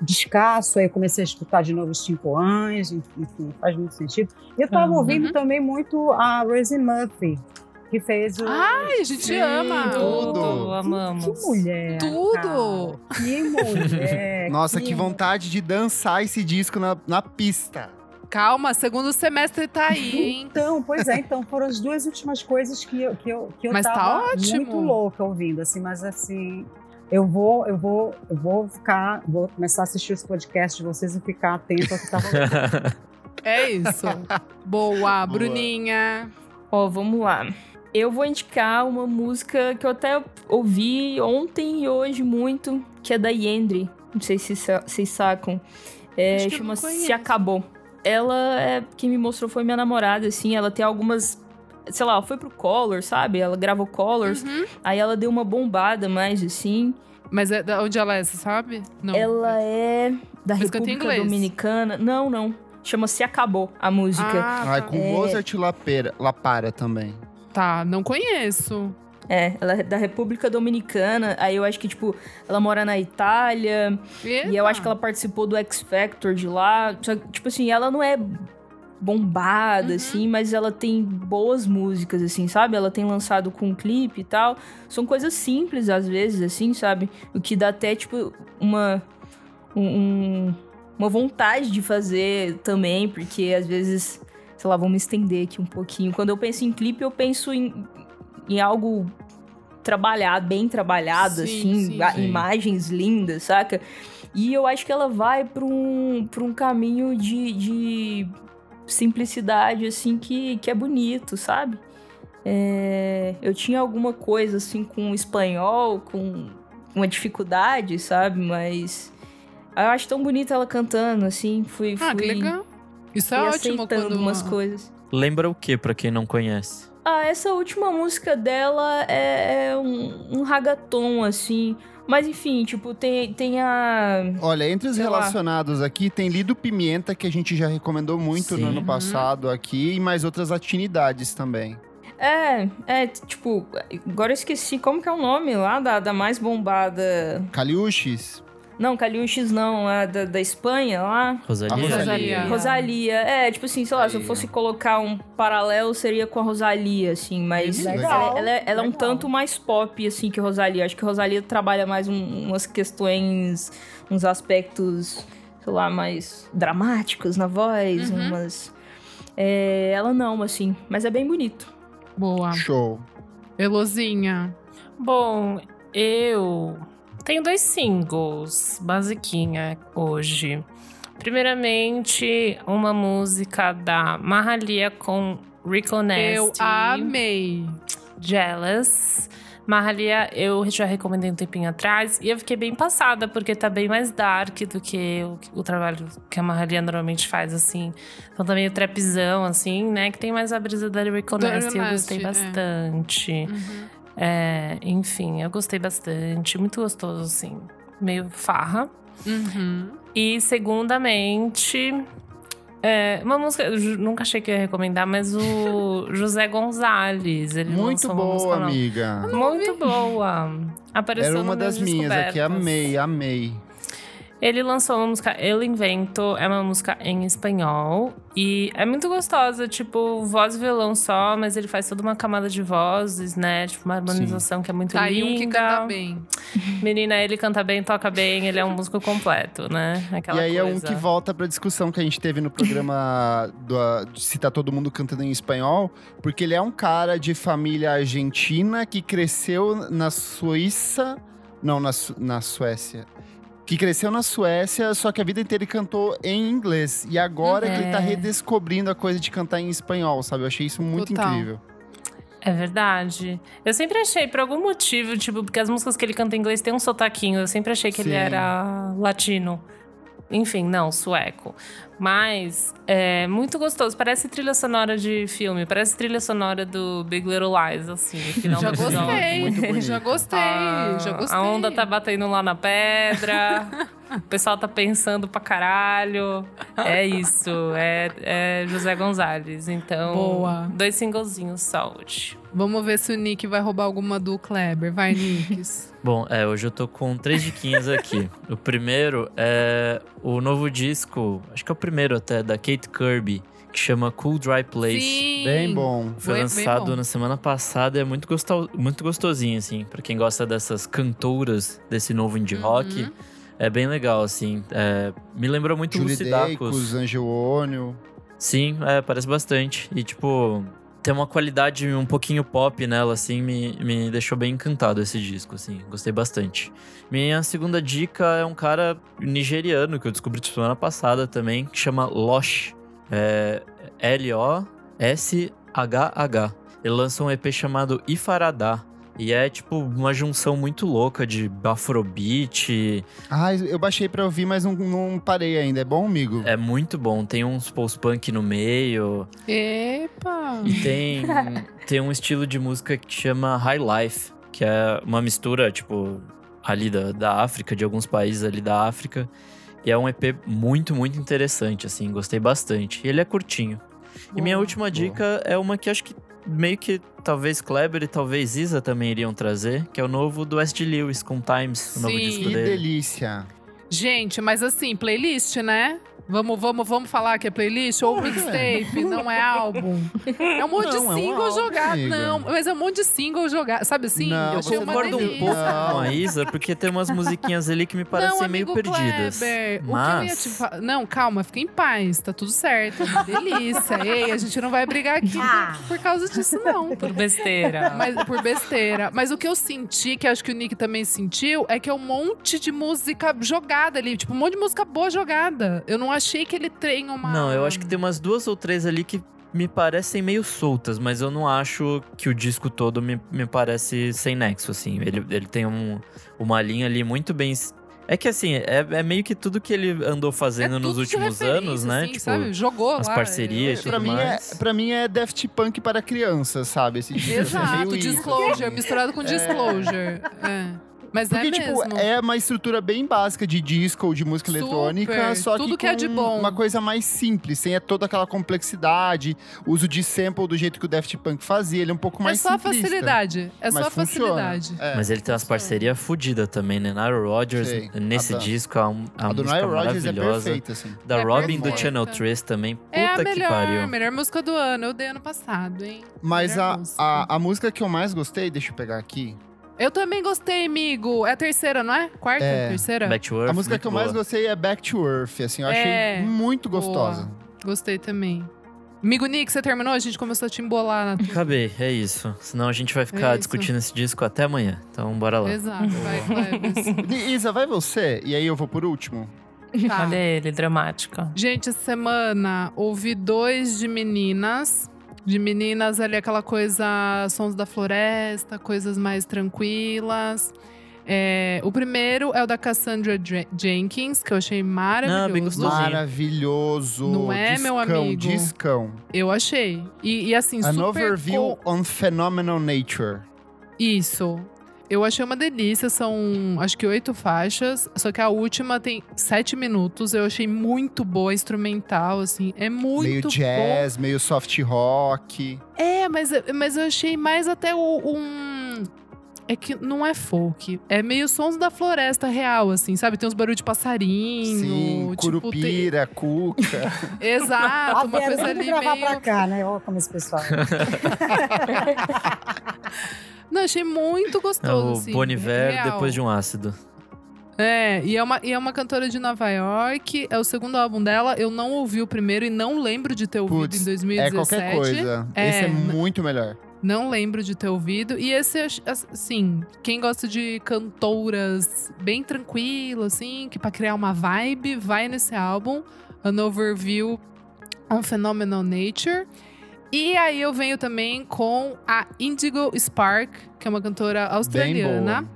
S6: descasso, aí eu comecei a escutar de novo os Cinco Anjos, enfim, faz muito sentido. E eu estava
S2: Uhum.
S6: ouvindo também muito a Rosie Murphy, que fez o...
S3: Ai, a gente
S1: Sim,
S3: ama.
S1: tudo.
S2: Tudo, amamos.
S6: Que mulher!
S3: Tudo.
S6: cara. Que mulher!
S1: Nossa, que vontade de dançar esse disco na, na pista.
S3: Calma, segundo semestre tá aí, hein?
S6: Então, pois é, então foram as duas últimas coisas que eu, que eu, que eu
S3: Mas tá
S6: tava
S3: ótimo.
S6: muito louca ouvindo, assim, mas assim, eu vou, eu vou, eu vou ficar, vou começar a assistir os podcasts de vocês e ficar atento ao que tava
S3: É isso. Boa, Bruninha.
S5: Ó, vamos lá. Eu vou indicar uma música que eu até ouvi ontem e hoje muito, que é da Yendre. Não sei se vocês sacam. É, chama. Se Acabou. ela é. Quem me mostrou foi minha namorada, assim. Ela tem algumas. Sei lá, ela foi pro Color, sabe? Ela gravou Colors.
S3: Uhum.
S5: Aí ela deu uma bombada mais, assim.
S3: Mas é da onde ela é, você sabe? Não.
S5: Ela é da
S3: Mas
S5: República? Dominicana. Não, não. Chama Se Acabou a música.
S3: Ah,
S1: Ai,
S3: tá.
S1: com
S5: É.
S1: Mozart La Pera- La Para também.
S3: Tá, não conheço.
S5: É, ela é da República Dominicana. Aí eu acho que, tipo, ela mora na Itália. E eu acho que ela participou do X Factor de lá. Só que, tipo assim, ela não é bombada, assim, mas ela tem boas músicas, assim, sabe? Ela tem lançado com um clipe e tal. São coisas simples, às vezes, assim, sabe? O que dá até, tipo, uma. um- um- uma vontade de fazer também, porque às vezes, sei lá, vamos me estender aqui um pouquinho. Quando eu penso em clipe, eu penso em, em algo trabalhado, bem trabalhado,
S3: Sim,
S5: assim,
S3: sim,
S1: sim.
S5: imagens lindas, saca? E eu acho que ela vai pra um, pra um caminho de, de simplicidade, assim, que, que é bonito, sabe? É, eu tinha alguma coisa, assim, com o espanhol, com uma dificuldade, sabe? Mas eu acho tão bonita ela cantando, assim. Fui,
S3: Ah, que legal. Isso é ótimo
S5: aceitando
S3: quando
S5: umas
S3: uma-
S5: coisas.
S4: Lembra o que pra quem não conhece?
S5: Ah, essa última música dela é, é um, um ragaton, assim. Mas enfim, tipo, tem, tem a.
S1: Olha, entre os
S5: Sei lá.
S1: relacionados aqui, tem Lido Pimenta, que a gente já recomendou muito
S4: Sim.
S1: no ano passado aqui, e mais outras atinidades também.
S5: É, é, tipo, agora eu esqueci como que é o nome lá da, da mais bombada.
S1: Caliuches?
S5: Não, Caliuches não, a da, da Espanha lá.
S4: Rosalia?
S1: Rosalia.
S3: Rosalia.
S5: É, tipo assim, sei lá, se eu fosse colocar um paralelo, seria com a Rosalia, assim, mas
S6: Legal.
S5: ela, ela é- ela é um tanto mais pop, assim, que Rosalia. Acho que Rosalia trabalha mais um- umas questões, uns aspectos, sei lá, mais dramáticos na voz,
S3: Uhum.
S5: umas... É, ela não, assim, mas é bem bonito.
S3: Boa.
S1: Show.
S3: Elozinha.
S2: Bom, eu tenho dois singles, basiquinha, hoje. Primeiramente, uma música da Mahalia com Rico Nasty.
S3: Eu amei.
S2: Jealous. Mahalia, eu já recomendei um tempinho atrás e eu fiquei bem passada, porque tá bem mais dark do que o, o trabalho que a Mahalia normalmente faz, assim. Então tá meio trapzão, assim, né? Que tem mais a brisa da Rico Nasty, eu gostei
S3: é.
S2: bastante.
S3: Uhum.
S2: É, enfim, eu gostei bastante. Muito gostoso, assim. Meio farra.
S3: Uhum.
S2: E, segundamente, é, uma música. Eu nunca achei que ia recomendar, mas o José Gonzalez. Ele
S1: Muito
S2: música
S1: boa,
S2: nova.
S1: amiga.
S2: Muito boa. Apareceu
S1: Era uma das minhas aqui, amei, amei.
S2: Ele lançou uma música Eu Invento, é uma música em espanhol. E é muito gostosa, tipo, voz e violão só, mas ele faz toda uma camada de vozes, né? Tipo, uma harmonização que é muito
S3: Tá aí
S2: linda.
S3: um que canta bem.
S2: Menina, ele canta bem, toca bem, ele é um músico completo, né? Aquela
S1: e aí é um
S2: coisa.
S1: que volta pra discussão que a gente teve no programa do, de se tá todo mundo cantando em espanhol, porque ele é um cara de família argentina que cresceu na Suíça. Não, na, Su- na Suécia. Que cresceu na Suécia, só que a vida inteira ele cantou em inglês. E agora que ele tá
S2: É.
S1: redescobrindo a coisa de cantar em espanhol, sabe? Eu achei isso muito
S3: Total.
S1: incrível.
S2: É verdade. Eu sempre achei, por algum motivo, tipo, porque as músicas que ele canta em inglês tem um sotaquinho. Eu sempre achei que ele
S1: Sim.
S2: era latino. Enfim, não, sueco. Mas é muito gostoso. Parece trilha sonora de filme. Parece trilha sonora do Big Little Lies, assim. final
S3: Já
S2: do episódio.
S3: gostei.
S1: Muito bonito.
S3: Já gostei.
S2: A-
S3: já gostei.
S2: A onda tá batendo lá na pedra. o pessoal tá pensando pra caralho. É isso. É, é José Gonzalez. Então,
S3: Boa.
S2: dois singlezinhos hoje.
S3: Vamos ver se o Nick vai roubar alguma do Kleber. Vai, Nicks.
S4: Bom, é, hoje eu tô com três diquinhas aqui. o primeiro é o novo disco, acho que é o primeiro até, da Kate Kirby, que chama Cool Dry Place.
S3: Sim.
S1: Bem bom.
S4: Foi
S3: bem
S4: lançado
S3: bom.
S4: na semana passada, é muito, gosto, muito gostosinho, assim, pra quem gosta dessas cantoras desse novo indie
S3: Uhum.
S4: rock. É bem legal, assim. é, me lembrou muito
S1: Julie
S4: Lucy
S1: Dacus,
S4: Dacus.
S1: Angelônio.
S4: Sim, é, parece bastante. E, tipo, tem uma qualidade um pouquinho pop nela, assim, me, me deixou bem encantado esse disco, assim. Gostei bastante. Minha segunda dica é um cara nigeriano que eu descobri semana passada também, que chama Losh. É L-O-S-H-H. Ele lançou um EP chamado Ifaradá. E é, tipo, uma junção muito louca de afrobeat.
S1: Ah, eu baixei pra ouvir, mas não, não parei ainda. É bom, amigo?
S4: É muito bom. Tem uns post-punk no meio.
S3: Epa!
S4: E tem, tem um estilo de música que chama High Life, que é uma mistura, tipo, ali da, da África, de alguns países ali da África. E é um EP muito, muito interessante, assim, gostei bastante. E ele é curtinho. E minha
S3: Boa.
S4: última dica é uma que acho que meio que talvez Kleber e talvez Isa também iriam trazer, que é o novo do S.G. Lewis com Times, o novo
S3: Sim.
S4: disco
S1: Que
S4: dele.
S1: delícia.
S3: Gente, mas assim, playlist, né? Vamos, vamos, vamos falar que é playlist ou mixtape, não é álbum. É um monte
S1: Não, é um
S3: de single
S1: álbum,
S3: jogado.
S1: amiga.
S3: Não, mas é um monte de single jogado. Sabe assim?
S1: Não,
S3: eu achei uma
S4: Concordo um
S3: delícia.
S4: pouco com a Isa, porque tem umas musiquinhas ali que me parecem
S3: não,
S4: meio perdidas.
S3: Kleber, o que eu ia te
S4: Mas
S3: falar. Não, calma, fica em paz, tá tudo certo. é delícia. Ei, a gente não vai brigar aqui
S6: Ah.
S3: por causa disso, não.
S2: Por besteira.
S3: Mas por besteira. Mas o que eu senti, que acho que o Nick também sentiu, é que é um monte de música jogada ali. Tipo, um monte de música boa jogada. Eu não achei que ele tem uma.
S4: Não, eu acho que tem umas duas ou três ali que me parecem meio soltas, mas eu não acho que o disco todo me, me parece sem nexo, assim. Ele, ele tem um, uma linha ali muito bem. É que assim, é, é meio que tudo que ele andou fazendo
S3: É
S4: nos últimos anos, né?
S3: assim,
S4: tipo,
S3: sabe? Jogou
S4: as
S3: lá.
S4: parcerias,
S3: Eu-
S1: Pra
S4: tudo
S1: mim, é,
S4: mais.
S1: pra mim é Daft Punk para crianças, sabe? Esse disco é
S3: Exato,
S1: meio isso,
S3: disclosure,
S1: assim.
S3: misturado com disclosure. É. Mas
S1: Porque,
S3: é
S1: tipo,
S3: mesmo.
S1: é uma estrutura bem básica de disco ou de música
S3: Super,
S1: eletrônica, só
S3: tudo
S1: que,
S3: que é de bom.
S1: uma coisa mais simples, sem toda aquela complexidade, uso de sample do jeito que o Daft Punk fazia, ele é um pouco
S3: É
S1: mais
S3: só a
S1: simplista.
S3: facilidade. É só
S1: Mas
S3: a
S1: funciona.
S3: facilidade.
S1: É.
S4: Mas ele tem umas parcerias fodidas também, né? Nile Rodgers,
S1: Sei.
S4: nesse
S1: A
S4: disco, a, um- a
S1: A do
S4: música
S1: Nile Rodgers é
S4: maravilhosa.
S1: perfeita, assim.
S4: da
S3: É
S4: Robin do
S3: perfeita.
S4: Channel 3 também. Puta
S3: É a
S4: que
S3: melhor,
S4: pariu.
S3: melhor música do ano. Eu dei ano passado, hein?
S1: Mas a,
S3: música.
S1: a, a música que eu mais gostei, deixa eu pegar aqui.
S3: Eu também gostei, amigo. É a terceira, não é? Quarta?
S1: É.
S3: Terceira?
S4: Back to Earth,
S1: a música
S4: muito
S1: que eu mais
S4: boa.
S1: gostei é Back to Earth, assim, eu achei
S3: É.
S1: muito gostosa.
S3: Boa. Gostei também. Amigo Nick, você terminou? A gente começou a te embolar na tua.
S4: Acabei, é isso. Senão a gente vai ficar
S3: isso.
S4: discutindo esse disco até amanhã. Então bora lá.
S3: Exato, vai, Cleves.
S1: Isa, vai você, e aí eu vou por último.
S3: Tá.
S2: Olha ele, dramática.
S3: Gente, essa semana ouvi dois de meninas. De meninas ali, aquela coisa, sons da floresta, coisas mais tranquilas. É, o primeiro é o da Cassandra Dra- Jenkins, que eu achei maravilhoso.
S4: bem gostosinho.
S1: Maravilhoso.
S3: Não é, meu
S1: discão,
S3: amigo?
S1: Discão.
S3: Eu achei. E, e assim,
S1: An
S3: super
S1: overview on phenomenal nature.
S3: Isso. Eu achei uma delícia, são acho que oito faixas, só que a última tem sete minutos. Eu achei muito boa, instrumental, assim. É muito
S1: meio
S3: bom.
S1: jazz, meio soft rock.
S3: É, mas, mas eu achei mais até o- um. É que não é folk. É meio sons da floresta real, assim, sabe? Tem uns barulhos de passarinho.
S1: Sim,
S3: tipo,
S1: curupira, cuca.
S3: tem- Exato, uma coisa ali
S6: gravar
S3: meio.
S6: pra cá, né? Olha como esse pessoal.
S3: Não, achei muito
S4: É
S3: gostoso.
S4: o
S3: assim,
S4: Bon Iver
S3: real.
S4: depois de um ácido.
S3: É, e é, uma, e é uma cantora de Nova York. É o segundo álbum dela. Eu não ouvi o primeiro e não lembro de ter ouvido
S1: Putz,
S3: em
S1: é
S3: 2017.
S1: qualquer coisa.
S3: É,
S1: Esse é muito melhor.
S3: Não lembro de ter ouvido. E esse, assim, quem gosta de cantoras bem tranquilas, assim, que pra criar uma vibe, vai nesse álbum. An Overview on Phenomenal Nature. E aí eu venho também com a Indigo Spark, que é uma cantora australiana.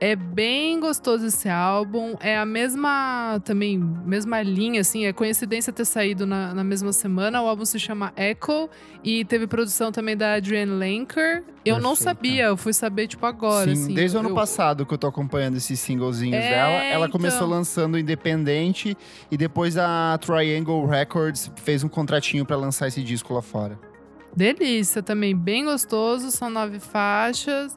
S3: É bem gostoso esse álbum. É a mesma, também, mesma linha, assim. É coincidência ter saído na, na mesma semana. O álbum se chama Echo e teve produção também da Adrienne Lenker. Eu não
S4: Perfeita.
S3: sabia, eu fui saber, tipo, agora,
S1: Sim,
S3: assim.
S1: desde o ano
S3: eu,
S1: passado que eu tô acompanhando esses singlezinhos
S3: É,
S1: dela. Ela começou
S3: então.
S1: lançando independente e depois a Triangle Records fez um contratinho pra lançar esse disco lá fora.
S3: Delícia também, bem gostoso. São nove faixas.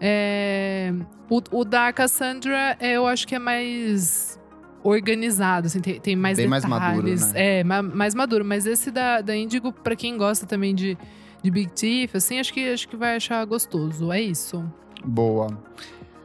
S3: É, o, o da Cassandra, é, eu acho que é mais organizado, assim, tem, tem mais
S1: Bem mais
S3: detalhes.
S1: maduro, né?
S3: É, ma- mais maduro. Mas esse da, da Indigo, pra quem gosta também de, de Big Thief, assim, acho que, acho que vai achar gostoso. É isso.
S1: Boa.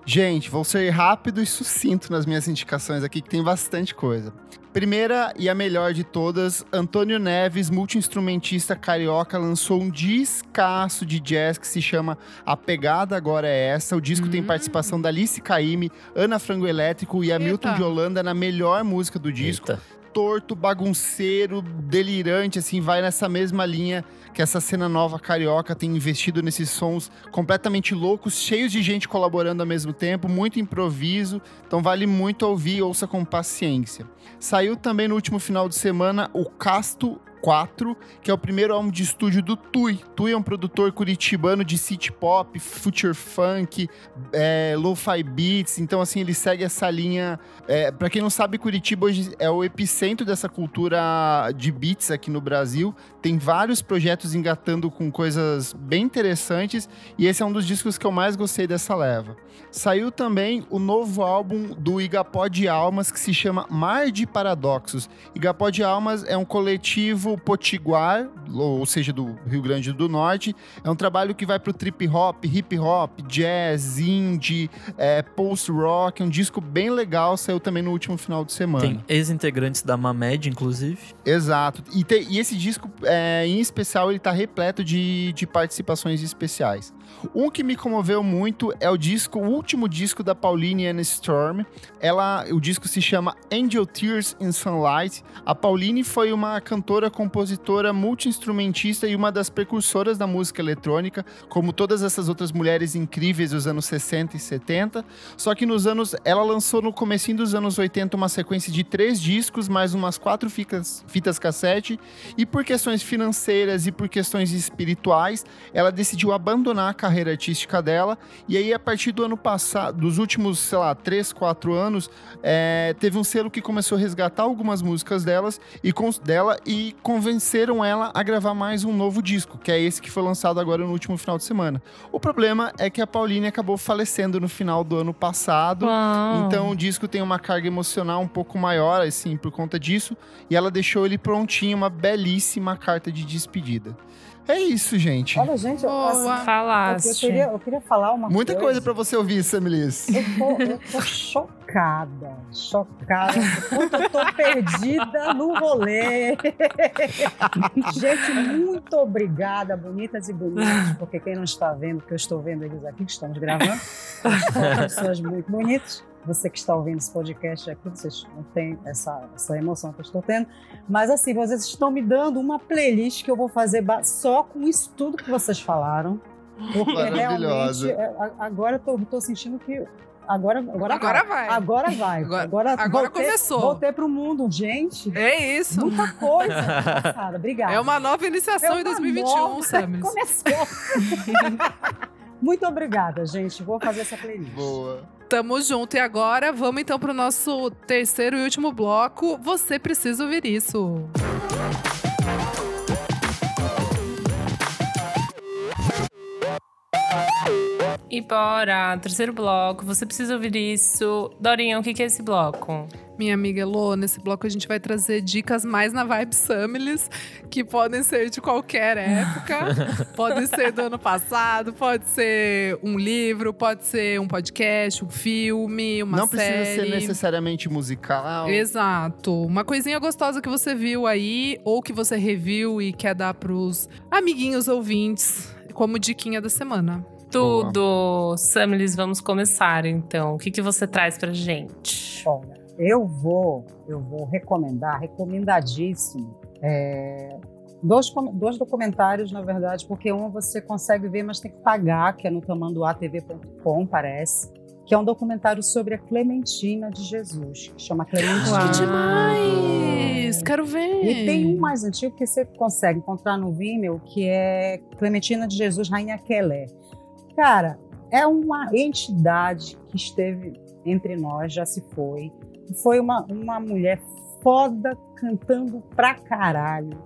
S1: Gente, vou ser rápido e sucinto nas minhas indicações aqui, que tem bastante coisa. Primeira e a melhor de todas, Antônio Neves, multi-instrumentista carioca, lançou um discaço de jazz que se chama A Pegada Agora É Essa. O disco tem
S3: Hum.
S1: participação da Alice Caymmi, Ana Frango Elétrico e Hamilton
S3: Eita.
S1: de Holanda na melhor música do disco.
S4: Eita.
S1: Torto, bagunceiro, delirante, assim, vai nessa mesma linha que essa cena nova carioca tem investido nesses sons completamente loucos, cheios de gente colaborando ao mesmo tempo, muito improviso, então vale muito ouvir, ouça com paciência. Saiu também no último final de semana o Casto 4, que é o primeiro álbum de estúdio do Tui. Tui é um produtor curitibano de city pop, future funk, é, lo-fi beats. Então, assim, ele segue essa linha. É, para quem não sabe, Curitiba hoje é o epicentro dessa cultura de beats aqui no Brasil. Tem vários projetos engatando com coisas bem interessantes. E esse é um dos discos que eu mais gostei dessa leva. Saiu também o novo álbum do Igapó de Almas, que se chama Mar de Paradoxos. Igapó de Almas é um coletivo potiguar, ou seja, do Rio Grande do Norte. É um trabalho que vai pro trip hop, hip hop, jazz, indie, é, post rock. É um disco bem legal, saiu também no último final de semana.
S4: Tem ex-integrantes da Mamed, inclusive.
S1: Exato. E, te, e esse disco, é, em especial, ele tá repleto de, de participações especiais. Um que me comoveu muito é o disco, o último disco da Pauline and Storm. Ela, o disco se chama Angel Tears in Sunlight. A Pauline foi uma cantora, compositora, multi-instrumentista e uma das precursoras da música eletrônica, como todas essas outras mulheres incríveis dos anos 60 e 70. Só que nos anos, ela lançou no comecinho dos anos 80 uma sequência de três discos, mais umas quatro fitas, fitas cassete. E por questões financeiras e por questões espirituais, ela decidiu abandonar a carreira artística dela. E aí, a partir do ano passado, dos últimos, sei lá, 3, 4 anos, é, teve um selo que começou a resgatar algumas músicas delas e dela e convenceram ela a gravar mais um novo disco, que é esse que foi lançado agora no último final de semana. O problema é que a Pauline acabou falecendo no final do ano passado.
S2: Uau.
S1: Então o disco tem uma carga emocional um pouco maior, assim, por conta disso. E ela deixou ele prontinho, uma belíssima carta de despedida. É isso, gente.
S6: Olha, gente, eu,
S3: Boa.
S6: assim, eu,
S2: Falaste.
S6: queria, eu queria falar uma
S1: Muita
S6: coisa.
S1: coisa pra você ouvir, Samilis.
S6: Eu tô, eu tô chocada, chocada. Quanto eu tô perdida no rolê. Gente, muito obrigada, bonitas e bonitos, porque quem não está vendo, porque eu estou vendo eles aqui, que estamos gravando, são pessoas muito bonitas. Você que está ouvindo esse podcast aqui, vocês não têm essa, essa emoção que eu estou tendo. Mas assim, vocês estão me dando uma playlist que eu vou fazer só com isso tudo que vocês falaram. Porque
S1: Maravilhosa.
S6: realmente, é, agora eu tô sentindo que. Agora, agora,
S3: Agora
S6: vai.
S3: vai.
S6: Agora vai.
S3: Agora-
S6: Agora,
S3: agora
S6: voltei,
S3: começou.
S6: Voltei pro mundo. Gente,
S3: É isso.
S6: muita coisa passada. Obrigada.
S3: É uma nova iniciação
S6: É
S3: em
S6: uma
S3: 2021,
S6: nova-. Começou. Muito obrigada, gente. Vou fazer essa playlist.
S1: Boa.
S3: Tamo junto. E agora, vamos então pro nosso terceiro e último bloco. Você precisa ouvir isso.
S2: E bora, terceiro bloco. Você precisa ouvir isso. Dorinha, o que que é esse bloco?
S3: Minha amiga Elô, nesse bloco a gente vai trazer dicas mais na vibe Samilis, que podem ser de qualquer época. podem ser do ano passado, pode ser um livro, pode ser um podcast, um filme, uma
S1: Não
S3: série.
S1: precisa ser necessariamente musical.
S3: Exato. Uma coisinha gostosa que você viu aí, ou que você reviu e quer dar pros amiguinhos ouvintes, como diquinha da semana.
S2: Tudo. Samilis, vamos começar então. O que que você traz pra gente?
S6: Olha, eu vou, eu vou recomendar, recomendadíssimo, é, dois, dois documentários, na verdade, porque um você consegue ver, mas tem que pagar, que é no tamanduatv.com, parece, que é um documentário sobre a Clementina de Jesus, que chama Clementina.
S2: Uau.
S3: Demais! Quero ver!
S6: E tem um mais antigo que você consegue encontrar no Vimeo, que é Clementina de Jesus, Rainha Kelé. Cara, é uma entidade que esteve entre nós, já se foi. Foi uma, uma mulher foda cantando pra caralho.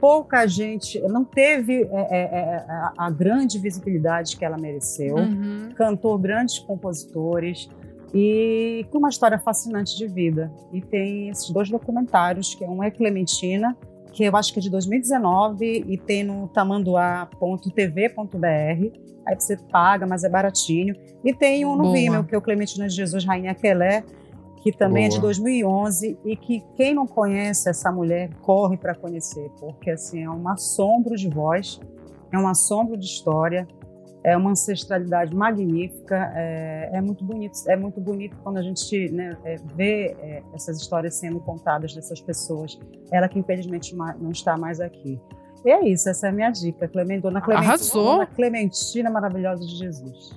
S6: Pouca gente, não teve é, é, é, a, a grande visibilidade que ela mereceu
S3: Uhum.
S6: cantou grandes compositores e com uma história fascinante de vida. E tem esses dois documentários, que um é Clementina, que eu acho que é de 2019 e tem no tamanduá.tv.br. Aí você paga, mas é baratinho. E tem um no
S3: Boa.
S6: Vimeo, que é o Clementina de Jesus Rainha Quelé, que também é de
S1: Boa.
S6: 2011 e que quem não conhece essa mulher corre para conhecer, porque assim é um assombro de voz, é um assombro de história, é uma ancestralidade magnífica. É, é, muito bonito, é muito bonito quando a gente né, é, vê é, essas histórias sendo contadas dessas pessoas. Ela que infelizmente não está mais aqui. E é isso, essa é a minha dica. Clement, Dona Clementina,
S3: Arrasou.
S6: Dona Clementina maravilhosa de Jesus.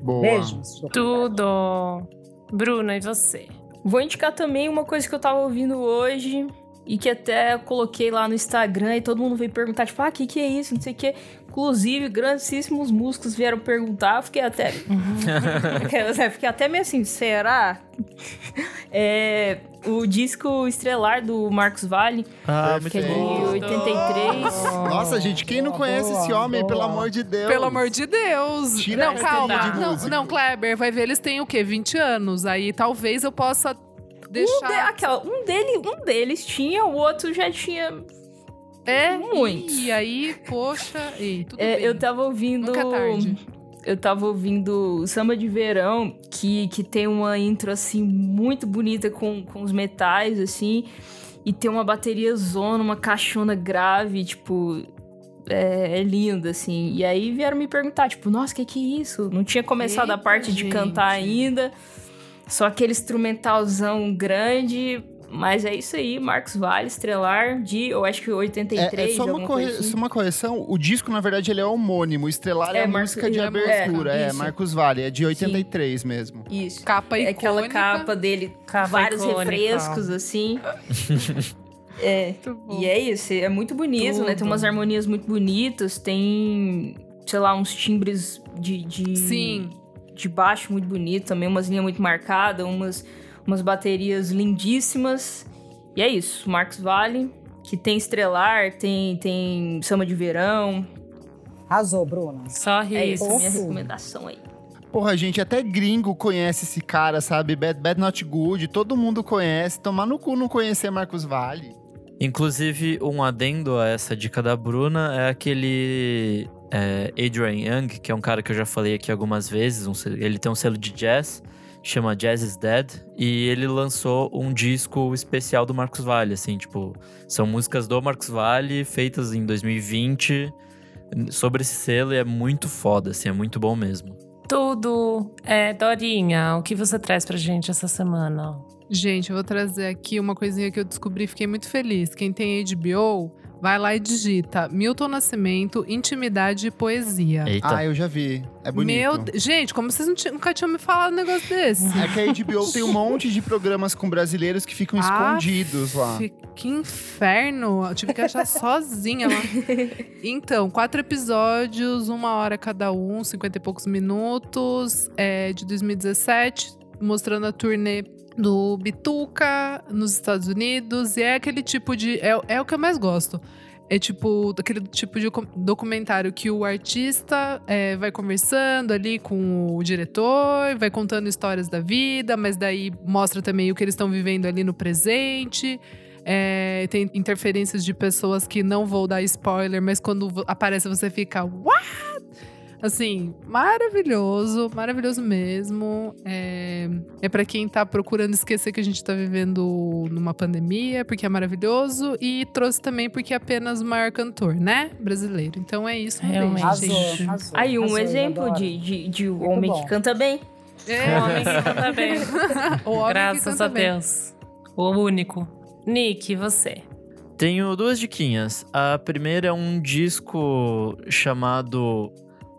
S1: Boa.
S6: Beijos.
S2: Tudo. Bruna, e você?
S5: Vou indicar também uma coisa que eu tava ouvindo hoje e que até coloquei lá no Instagram e todo mundo veio perguntar, tipo, ah, o que, que é isso? Não sei o que. Inclusive, grandíssimos músicos vieram perguntar, fiquei até. fiquei até meio assim, será? É, o disco estrelar do Marcos Vale,
S4: Ah,
S5: que é de
S1: Perfeito.
S5: 83.
S1: Nossa, gente, quem não conhece
S6: boa,
S1: esse homem,
S6: boa.
S1: pelo amor de Deus?
S3: Pelo amor de Deus.
S1: Tira
S3: não,
S1: essa
S3: calma.
S1: de
S3: Não, não, Kleber, vai ver, eles têm o quê? 20 anos. Aí talvez eu possa deixar.
S5: Um, de- aquela, um, dele, um deles tinha, o outro já tinha.
S3: É,
S5: Muitos.
S3: E aí, poxa, e tudo
S5: É,
S3: bem.
S5: eu tava ouvindo.
S3: Nunca é tarde.
S5: Eu tava ouvindo Samba de Verão, que, que tem uma intro, assim, muito bonita com, com os metais, assim. E tem uma bateria zona, uma caixona grave, tipo... É, é linda, assim. E aí vieram me perguntar, tipo, nossa, o que que é isso? Não tinha começado a
S3: Eita,
S5: parte de
S3: gente.
S5: cantar ainda. Só aquele instrumentalzão grande... Mas é isso aí, Marcos Vale, Estrelar, de, eu acho que 83,
S1: É, é só, uma corre-
S5: coisa assim.
S1: só uma correção. O disco, na verdade, ele é homônimo. Estrelar é,
S5: É,
S1: a
S5: Marcos-
S1: música de
S3: é,
S1: abertura. É. Marcos Vale. É de 83 mesmo.
S5: Isso.
S3: Capa
S5: É aquela
S3: icônica.
S5: capa dele,
S2: Capa
S5: vários
S2: icônica.
S5: refrescos, assim. é, e é isso, é muito bonito, né? Tem
S2: Tudo.
S5: umas harmonias muito bonitas, tem, sei lá, uns timbres de, de,
S3: Sim.
S5: de baixo muito bonito, também umas linhas muito marcadas, umas, umas baterias lindíssimas. E é isso, Marcos Vale, que tem Estrelar, tem, tem Samba de Verão.
S6: Arrasou, Bruna.
S2: Só
S5: É
S2: isso.
S5: minha recomendação aí.
S1: Porra, gente, até gringo conhece esse cara, sabe? Bad, Bad Not Good, todo mundo conhece. Tomar no cu não conhecer Marcos Vale.
S4: Inclusive, um adendo a essa dica da Bruna é aquele é, Adrian Young, que é um cara que eu já falei aqui algumas vezes. um ele tem um selo de jazz, chama Jazz is Dead, e ele lançou um disco especial do Marcos Valle, assim, tipo, são músicas do Marcos Valle feitas em 2020 sobre esse selo e é muito foda, assim, é muito bom mesmo.
S2: Tudo. É, Dorinha, o que você traz pra gente essa semana?
S3: Gente, eu vou trazer aqui uma coisinha que eu descobri e fiquei muito feliz. Quem tem HBO, vai lá e digita Milton Nascimento, Intimidade e Poesia.
S4: Eita.
S1: Ah, eu já vi. É bonito.
S3: Meu, gente, como vocês nunca tinham me falado um negócio desse?
S1: É que a HBO tem um monte de programas com brasileiros que ficam
S3: Ah,
S1: escondidos lá.
S3: Que inferno! Eu tive que achar sozinha lá. Então, quatro episódios, uma hora cada um, cinquenta e poucos minutos, é, de 2017, mostrando a turnê do Bituca nos Estados Unidos. E é aquele tipo de. É, é o que eu mais gosto. É tipo, aquele tipo de documentário que o artista é, vai conversando ali com o diretor, vai contando histórias da vida, mas daí mostra também o que eles estão vivendo ali no presente. É, tem interferências de pessoas que não vou dar spoiler, mas quando aparece você fica, what? Assim, maravilhoso, maravilhoso mesmo. É, é para quem tá procurando esquecer que a gente tá vivendo numa pandemia, porque é maravilhoso. E trouxe também porque é apenas o maior cantor, né? Brasileiro. Então é isso.
S2: Realmente.
S6: Arrasou, arrasou.
S5: Aí, um
S6: arrasou,
S5: exemplo de, de, de um
S6: Muito
S5: homem
S6: bom.
S5: que canta bem.
S3: É,
S2: O homem que canta bem.
S3: o homem que
S2: Graças
S3: canta
S2: a
S3: bem.
S2: Deus. O único. Nick, você?
S4: Tenho duas diquinhas. A primeira é um disco chamado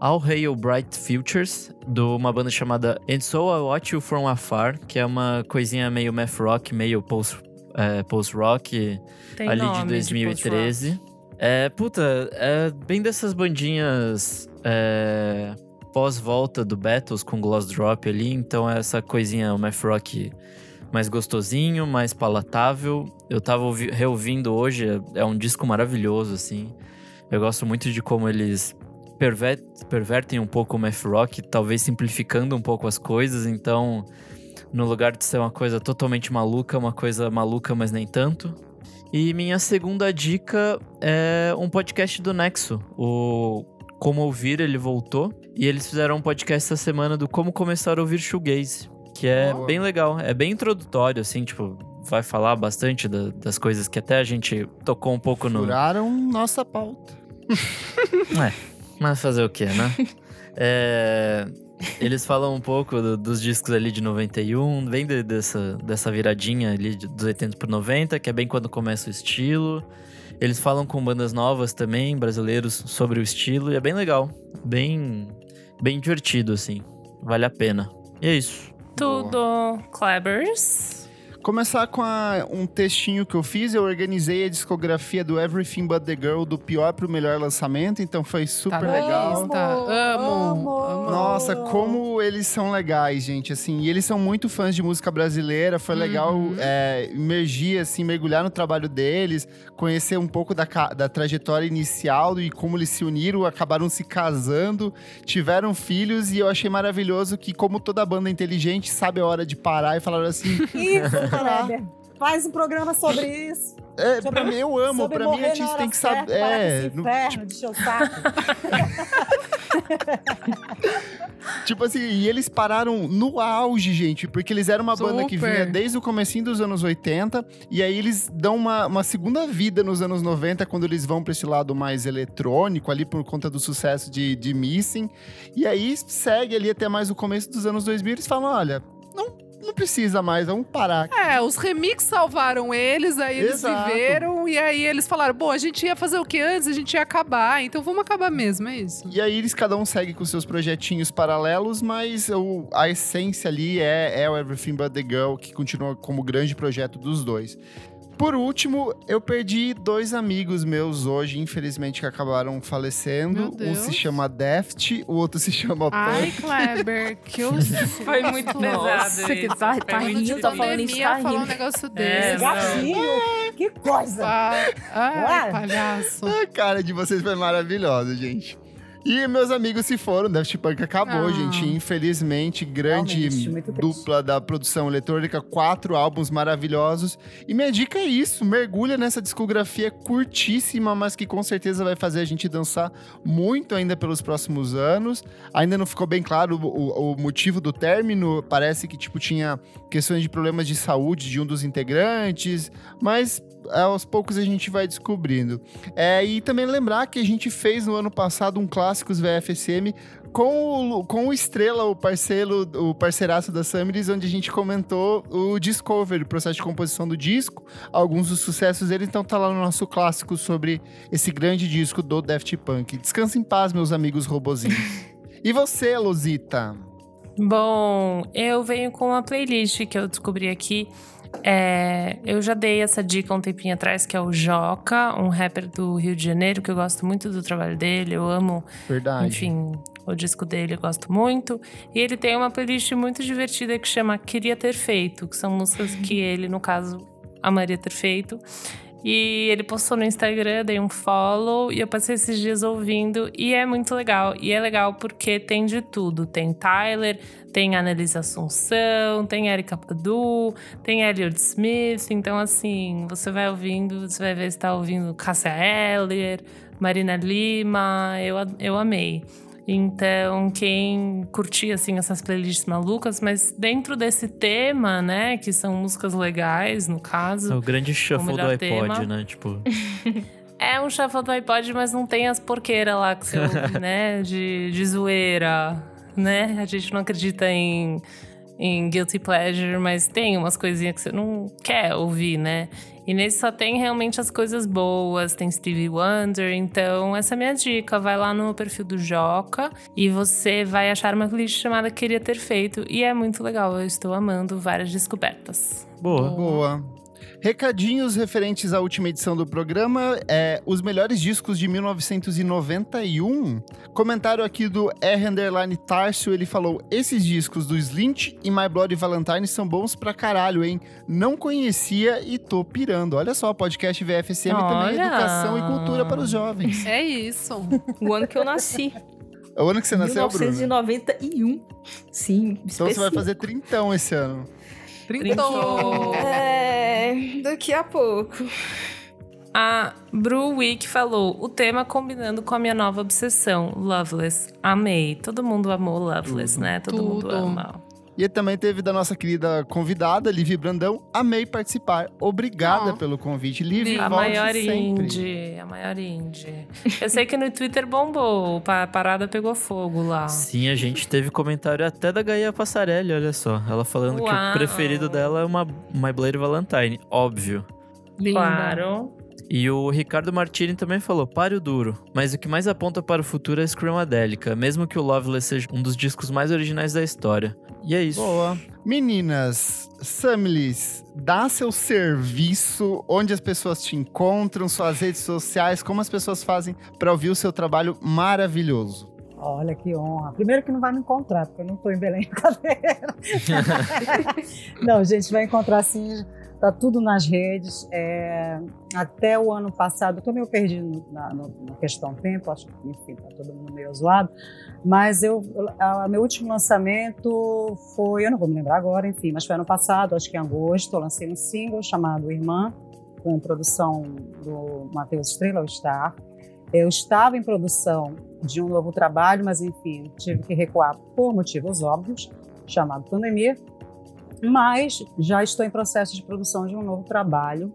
S4: All Hail Bright Futures, de uma banda chamada And So I Watch You From Afar, que é uma coisinha meio math rock, meio post, é, post-rock,
S2: Tem
S4: ali de
S2: post-rock.
S4: 2013. é, puta, é bem dessas bandinhas é, pós-volta do Battles com Gloss Drop ali, então é essa coisinha, o math rock mais gostosinho, mais palatável. Eu tava ouvi- reouvindo hoje, é- é um disco maravilhoso, assim. Eu gosto muito de como eles perver- pervertem um pouco o math rock, talvez simplificando um pouco as coisas, então no lugar de ser uma coisa totalmente maluca, uma coisa maluca, mas nem tanto. E minha segunda dica é um podcast do Nexo, o Como Ouvir, ele voltou. E eles fizeram um podcast essa semana do Como Começar a Ouvir Shoegaze, que é
S1: Boa.
S4: bem legal, é bem introdutório, assim, tipo, vai falar bastante da- das coisas que até a gente tocou um pouco no...
S1: Furaram nossa pauta.
S4: Mas fazer o quê, né? É, eles falam um pouco do- dos discos ali de 91, vem de- dessa, dessa viradinha ali de- dos 80 pro 90, que é bem quando começa o estilo. Eles falam com bandas novas também, brasileiros, sobre o estilo, e é bem legal. Bem, bem divertido, assim. Vale a pena. E é isso.
S2: Tudo. Klebers.
S1: Começar com a- um textinho que eu fiz, eu organizei a discografia do Everything But The Girl do pior pro melhor lançamento, então foi super
S3: Tá
S1: legal.
S3: lista. Amo.
S6: Amo.
S3: amo.
S1: Nossa, como eles são legais, gente, assim, e eles são muito fãs de música brasileira, foi legal
S3: Uhum.
S1: é, imergir, assim, mergulhar no trabalho deles, conhecer um pouco da, da trajetória inicial e como eles se uniram, acabaram se casando, tiveram filhos, e eu achei maravilhoso que, como toda banda inteligente, sabe a hora de parar e falar assim,
S6: Kleber. Faz um programa sobre isso.
S1: é, pra mim, eu amo,
S6: sobre
S1: pra mim, artista
S6: hora
S1: tem que saber,
S6: parar
S1: é, no-
S6: inferno saco.
S1: Tipo assim, e eles pararam no auge, gente, porque eles eram uma banda que
S3: Super.
S1: vinha desde o comecinho dos anos 80, e aí eles dão uma, uma segunda vida nos anos 90, quando eles vão pra esse lado mais eletrônico, ali por conta do sucesso de, de Missing, e aí segue ali até mais o começo dos anos 2000, eles falam, olha, não, não precisa mais, vamos parar.
S3: É, os remix salvaram eles, aí eles
S1: Exato.
S3: viveram, e aí eles falaram: bom, a gente ia fazer o que antes? A gente ia acabar, então vamos acabar mesmo, é isso.
S1: E aí eles cada um segue com seus projetinhos paralelos, mas o- a essência ali é, é o Everything But The Girl, que continua como grande projeto dos dois. Por último, eu perdi dois amigos meus hoje, infelizmente, que acabaram falecendo.
S3: Meu
S1: Um se chama Deft, o outro se chama
S3: Ai,
S1: Punk.
S3: Kleber, que eu
S2: Foi muito pesado
S5: Nossa, que tá- tá rindo, tá falando isso, tá
S3: falar um
S5: rindo.
S3: negócio
S2: É,
S3: desse.
S6: Gatinho, que coisa.
S3: Ai, ai,
S6: Ué.
S3: palhaço.
S1: A cara de vocês foi maravilhosa, gente. E meus amigos se foram, Daft Punk acabou,
S3: Ah.
S1: gente. Infelizmente, grande dupla da produção eletrônica, quatro álbuns maravilhosos. E minha dica é isso: mergulha nessa discografia curtíssima, mas que com certeza vai fazer a gente dançar muito ainda pelos próximos anos. Ainda não ficou bem claro o, o- o motivo do término. Parece que, tipo, tinha questões de problemas de saúde de um dos integrantes, mas aos poucos a gente vai descobrindo. É, e também lembrar que a gente fez no ano passado um Clássicos VFSM com o, com o Estrela, o parceiro, o parceiraço da Samiris, onde a gente comentou o Discovery, o processo de composição do disco, alguns dos sucessos dele, então tá lá no nosso clássico sobre esse grande disco do Daft Punk. Descansa em paz, meus amigos robozinhos. e você, Luzita?
S2: Bom, eu venho com uma playlist que eu descobri aqui. É, eu já dei essa dica um tempinho atrás, que é o Joca, um rapper do Rio de Janeiro, que eu gosto muito do trabalho dele, eu amo,
S1: Verdade.
S2: enfim, o disco dele eu gosto muito. E ele tem uma playlist muito divertida que chama Queria Ter Feito, que são músicas que ele, no caso, amaria ter feito. E ele postou no Instagram, dei um follow e eu passei esses dias ouvindo e é muito legal. E é legal porque tem de tudo. Tem Tyler, tem Annelise Assunção, tem Erika Padu, tem Elliot Smith. Então, assim, você vai ouvindo, você vai ver se tá ouvindo Cássia Eller, Marina Lima. Eu, eu amei. Então, quem curtia, assim, essas playlists malucas, mas dentro desse tema, né, que são músicas legais, no caso,
S4: É o grande shuffle do iPod,
S2: tema.
S4: né? Tipo,
S2: é um shuffle do iPod, mas não tem as porqueiras lá que você ouve, né? De, de zoeira, né? A gente não acredita em, em guilty pleasure, mas tem umas coisinhas que você não quer ouvir, né? E nesse só tem realmente as coisas boas, tem Stevie Wonder, então essa é a minha dica. Vai lá no perfil do Joca e você vai achar uma playlist chamada Queria Ter Feito. E é muito legal, eu estou amando várias descobertas.
S4: boa.
S1: Boa. Recadinhos referentes à última edição do programa, é, os melhores discos de 1991. Comentário aqui do R Underline Tarso, ele falou: esses discos do Slint e My Bloody Valentine são bons pra caralho, hein? Não conhecia e tô pirando. Olha só, podcast VFSM também é
S2: Olha!
S1: educação e cultura para os jovens.
S3: É isso.
S5: O ano que eu nasci.
S1: É o ano que você nasceu, Bruno.
S5: 1991. Sim,
S1: Então você vai
S5: específico.
S1: fazer trintão esse ano.
S3: Trintou.
S5: É, daqui a pouco.
S2: A Bru Wick falou: o tema combinando com a minha nova obsessão, Loveless. Amei. Todo mundo amou Loveless, né? Todo mundo
S3: Tudo.
S2: ama.
S1: E também teve da nossa querida convidada, Livi Brandão. Amei participar. Obrigada
S2: Oh.
S1: pelo convite. Livi,
S2: A maior
S1: sempre.
S2: indie, a maior indie. Eu sei que no Twitter bombou, a parada pegou fogo lá.
S4: Sim, a gente teve comentário até da Gaia Passarelli, olha só. Ela falando que
S2: Uau.
S4: o preferido dela é uma My Blade Valentine, óbvio.
S3: Linda.
S2: Claro.
S4: E o Ricardo Martini também falou, pare o duro. Mas o que mais aponta para o futuro é a Screamadélica, mesmo que o Loveless seja um dos discos mais originais da história. E é isso.
S1: Boa. Meninas, Samilis, dá seu serviço, onde as pessoas te encontram, suas redes sociais, como as pessoas fazem para ouvir o seu trabalho maravilhoso.
S6: Olha que honra. Primeiro que não vai me encontrar, porque eu não estou em Belém Cadeira. não, gente, vai encontrar sim. Tá tudo nas redes. É, até o ano passado, tô meio perdido na, na questão tempo, acho que, enfim, tá todo mundo meio zoado. Mas eu, a- meu último lançamento foi, eu não vou me lembrar agora, enfim, mas foi ano passado, acho que em agosto, eu lancei um single chamado Irmã, com produção do Matheus Estrela, o Star. Eu estava em produção de um novo trabalho, mas enfim, tive que recuar por motivos óbvios, chamado pandemia. Mas já estou em processo de produção de um novo trabalho,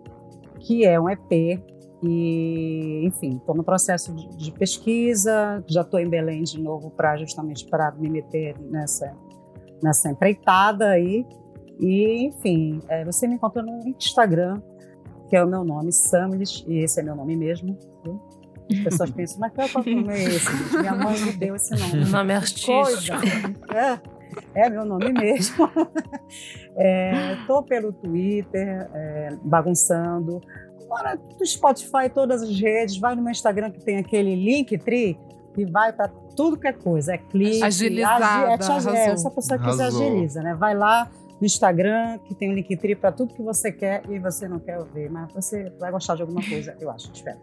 S6: que é um EP. E, enfim, estou no processo de, de pesquisa, já estou em Belém de novo para justamente para me meter nessa, nessa empreitada aí. E, enfim, é, você me encontra no Instagram, que é o meu nome, Samilis, e esse é meu nome mesmo. viu? As pessoas pensam, mas qual é o nome é esse? Minha mãe me deu esse nome.
S2: Nome
S6: Coisa.
S2: artístico.
S6: É, é meu nome mesmo. Estou pelo Twitter, é, bagunçando. Bora do Spotify, todas as redes. Vai no meu Instagram que tem aquele Linktree que vai para tudo que é coisa. É clique.
S3: Agilizada,
S6: agi- é, te é,
S3: arrasou.
S6: se a pessoa quiser,
S1: Arrasou.
S6: agiliza, né? Vai lá no Instagram que tem o Linktree para tudo que você quer e você não quer ver, mas você vai gostar de alguma coisa, eu acho, espero.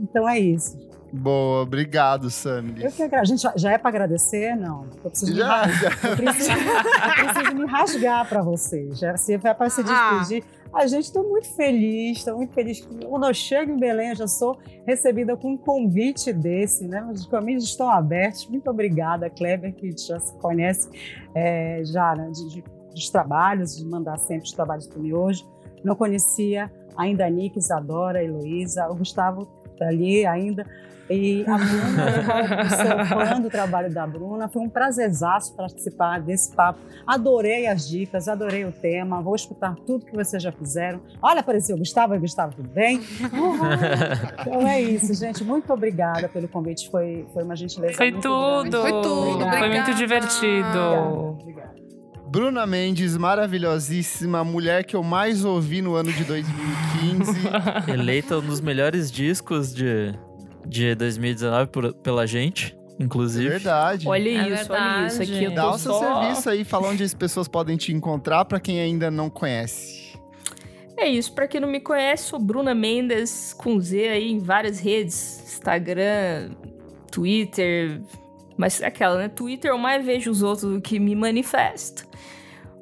S6: Então é isso.
S1: Boa, obrigado,
S6: Eu
S1: Samilis.
S6: que agra- A gente já- é para agradecer? Não. Eu preciso me
S1: Já,
S6: ra-
S1: já.
S6: eu preciso, eu preciso me rasgar para vocês. Já, se vai para se
S3: Ah.
S6: despedir. A gente está muito feliz, estou muito feliz. Quando eu chego em Belém, eu já sou recebida com um convite desse, né? Os caminhos estão abertos. Muito obrigada, Kleber, que já se conhece é, já né, de, de- dos trabalhos, de mandar sempre os trabalhos para mim hoje. Não conhecia ainda a Nick, Isadora, Heloísa, o Gustavo tá ali ainda. E a Bruna, sou fã do trabalho da Bruna. Foi um prazerzaço participar desse papo. Adorei as dicas, adorei o tema. Vou escutar tudo que vocês já fizeram. Olha, apareceu o Gustavo. Oi, Gustavo, tudo bem? então é isso, gente. Muito obrigada pelo convite. Foi, foi uma gentileza
S2: Foi
S6: muito
S2: tudo.
S6: grande.
S3: Foi tudo,
S2: Foi
S3: obrigada.
S2: muito divertido.
S6: Obrigada.
S1: Bruna Mendes, maravilhosíssima, mulher que eu mais ouvi no ano de 2015.
S4: Eleita um dos melhores discos de, de 2019 por- pela gente, inclusive.
S1: Verdade.
S5: Olha
S2: É
S5: isso, olha isso. Aqui eu
S2: verdade.
S1: Dá o seu
S5: só...
S1: serviço aí, fala onde as pessoas podem te encontrar para quem ainda não conhece.
S5: É isso, pra quem não me conhece, sou Bruna Mendes com Z aí em várias redes, Instagram, Twitter, mas é aquela, né? Twitter eu mais vejo os outros do que me manifesto.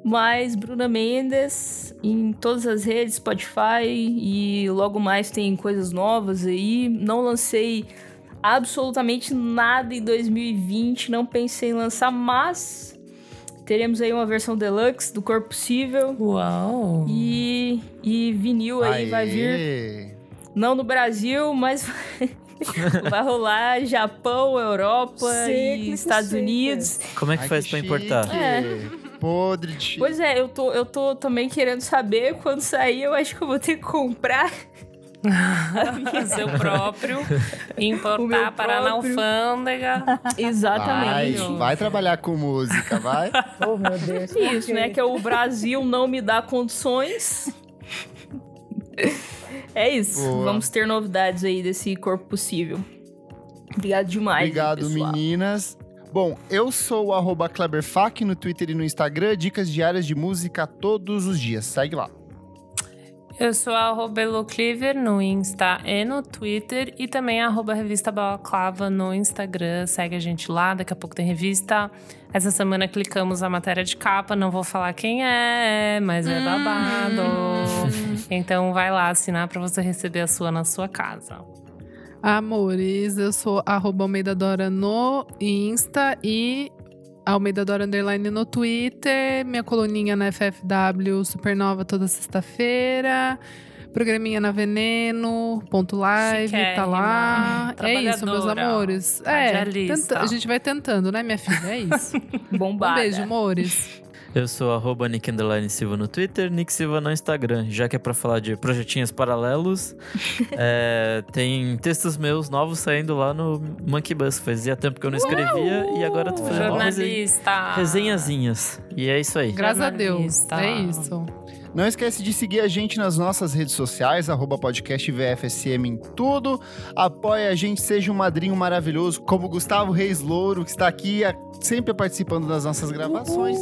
S5: Mas Bruna Mendes em todas as redes, Spotify e logo mais tem coisas novas aí. Não lancei absolutamente nada em 2020, não pensei em lançar, mas teremos aí uma versão deluxe do Corpo Possível.
S2: Uau.
S5: E, e vinil aí vai vir,
S1: Aê.
S5: não no Brasil, mas vai rolar Japão, Europa e Estados
S6: chique.
S5: Unidos.
S4: Como é que
S1: Ai,
S4: faz pra
S1: chique.
S4: importar?
S5: É.
S1: Podre de chique.
S5: Pois é, eu tô, eu tô também querendo saber quando sair, eu acho que eu vou ter que comprar.
S2: O seu próprio. Importar
S5: meu
S2: para na
S5: próprio.
S2: alfândega.
S1: Vai,
S5: Exatamente.
S1: vai trabalhar com música, vai.
S6: Oh, meu Deus.
S5: Isso, né? Que o Brasil não me dá condições. É isso.
S1: Boa.
S5: Vamos ter novidades aí desse corpo possível. Obrigado demais.
S1: Obrigado,
S5: pessoal.
S1: meninas. Bom, eu sou o arroba KleberFac no Twitter e no Instagram. Dicas diárias de música todos os dias. Segue lá.
S2: Eu sou a arroba Elocliver no Insta e no Twitter. E também a arroba Revista Balaclava no Instagram. Segue a gente lá, daqui a pouco tem revista. Essa semana clicamos a matéria de capa. Não vou falar quem é, mas é babado. Então vai lá assinar pra você receber a sua na sua casa.
S3: Amores, eu sou arroba Almeida Dora no Insta e Almeida Dora Underline no Twitter, minha coluninha na FFW Supernova toda sexta-feira. Programinha na Veneno, ponto live, tá lá. É isso, meus amores. É,
S2: radialista.
S3: tenta- a gente vai tentando, né, minha filha? É isso. Um
S5: Bombada.
S3: beijo, amores.
S4: Eu sou arroba Nick Silva no Twitter, Nick Silva no Instagram. Já que é pra falar de projetinhos paralelos, é, tem textos meus novos saindo lá no Monkey Bus. Fazia tempo que eu não escrevia e agora eu tô fazendo
S2: Jornalista.
S4: resenhazinhas. E é isso aí.
S3: Graças a Deus. É isso.
S1: Não esquece de seguir a gente nas nossas redes sociais, arroba podcast VFSM em tudo. Apoie a gente, seja um madrinho maravilhoso, como o Gustavo Reis Louro, que está aqui a- sempre participando das nossas gravações.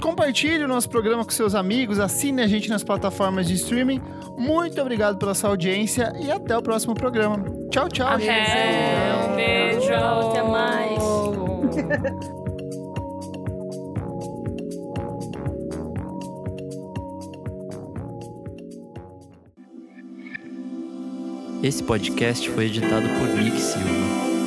S1: Compartilhe o nosso programa com seus amigos, assine a gente nas plataformas de streaming. Muito obrigado pela sua audiência e até o próximo programa. Tchau, tchau,
S2: Até,
S1: gente.
S2: um beijo.
S5: Até mais.
S4: Esse podcast foi editado por Nick Silva.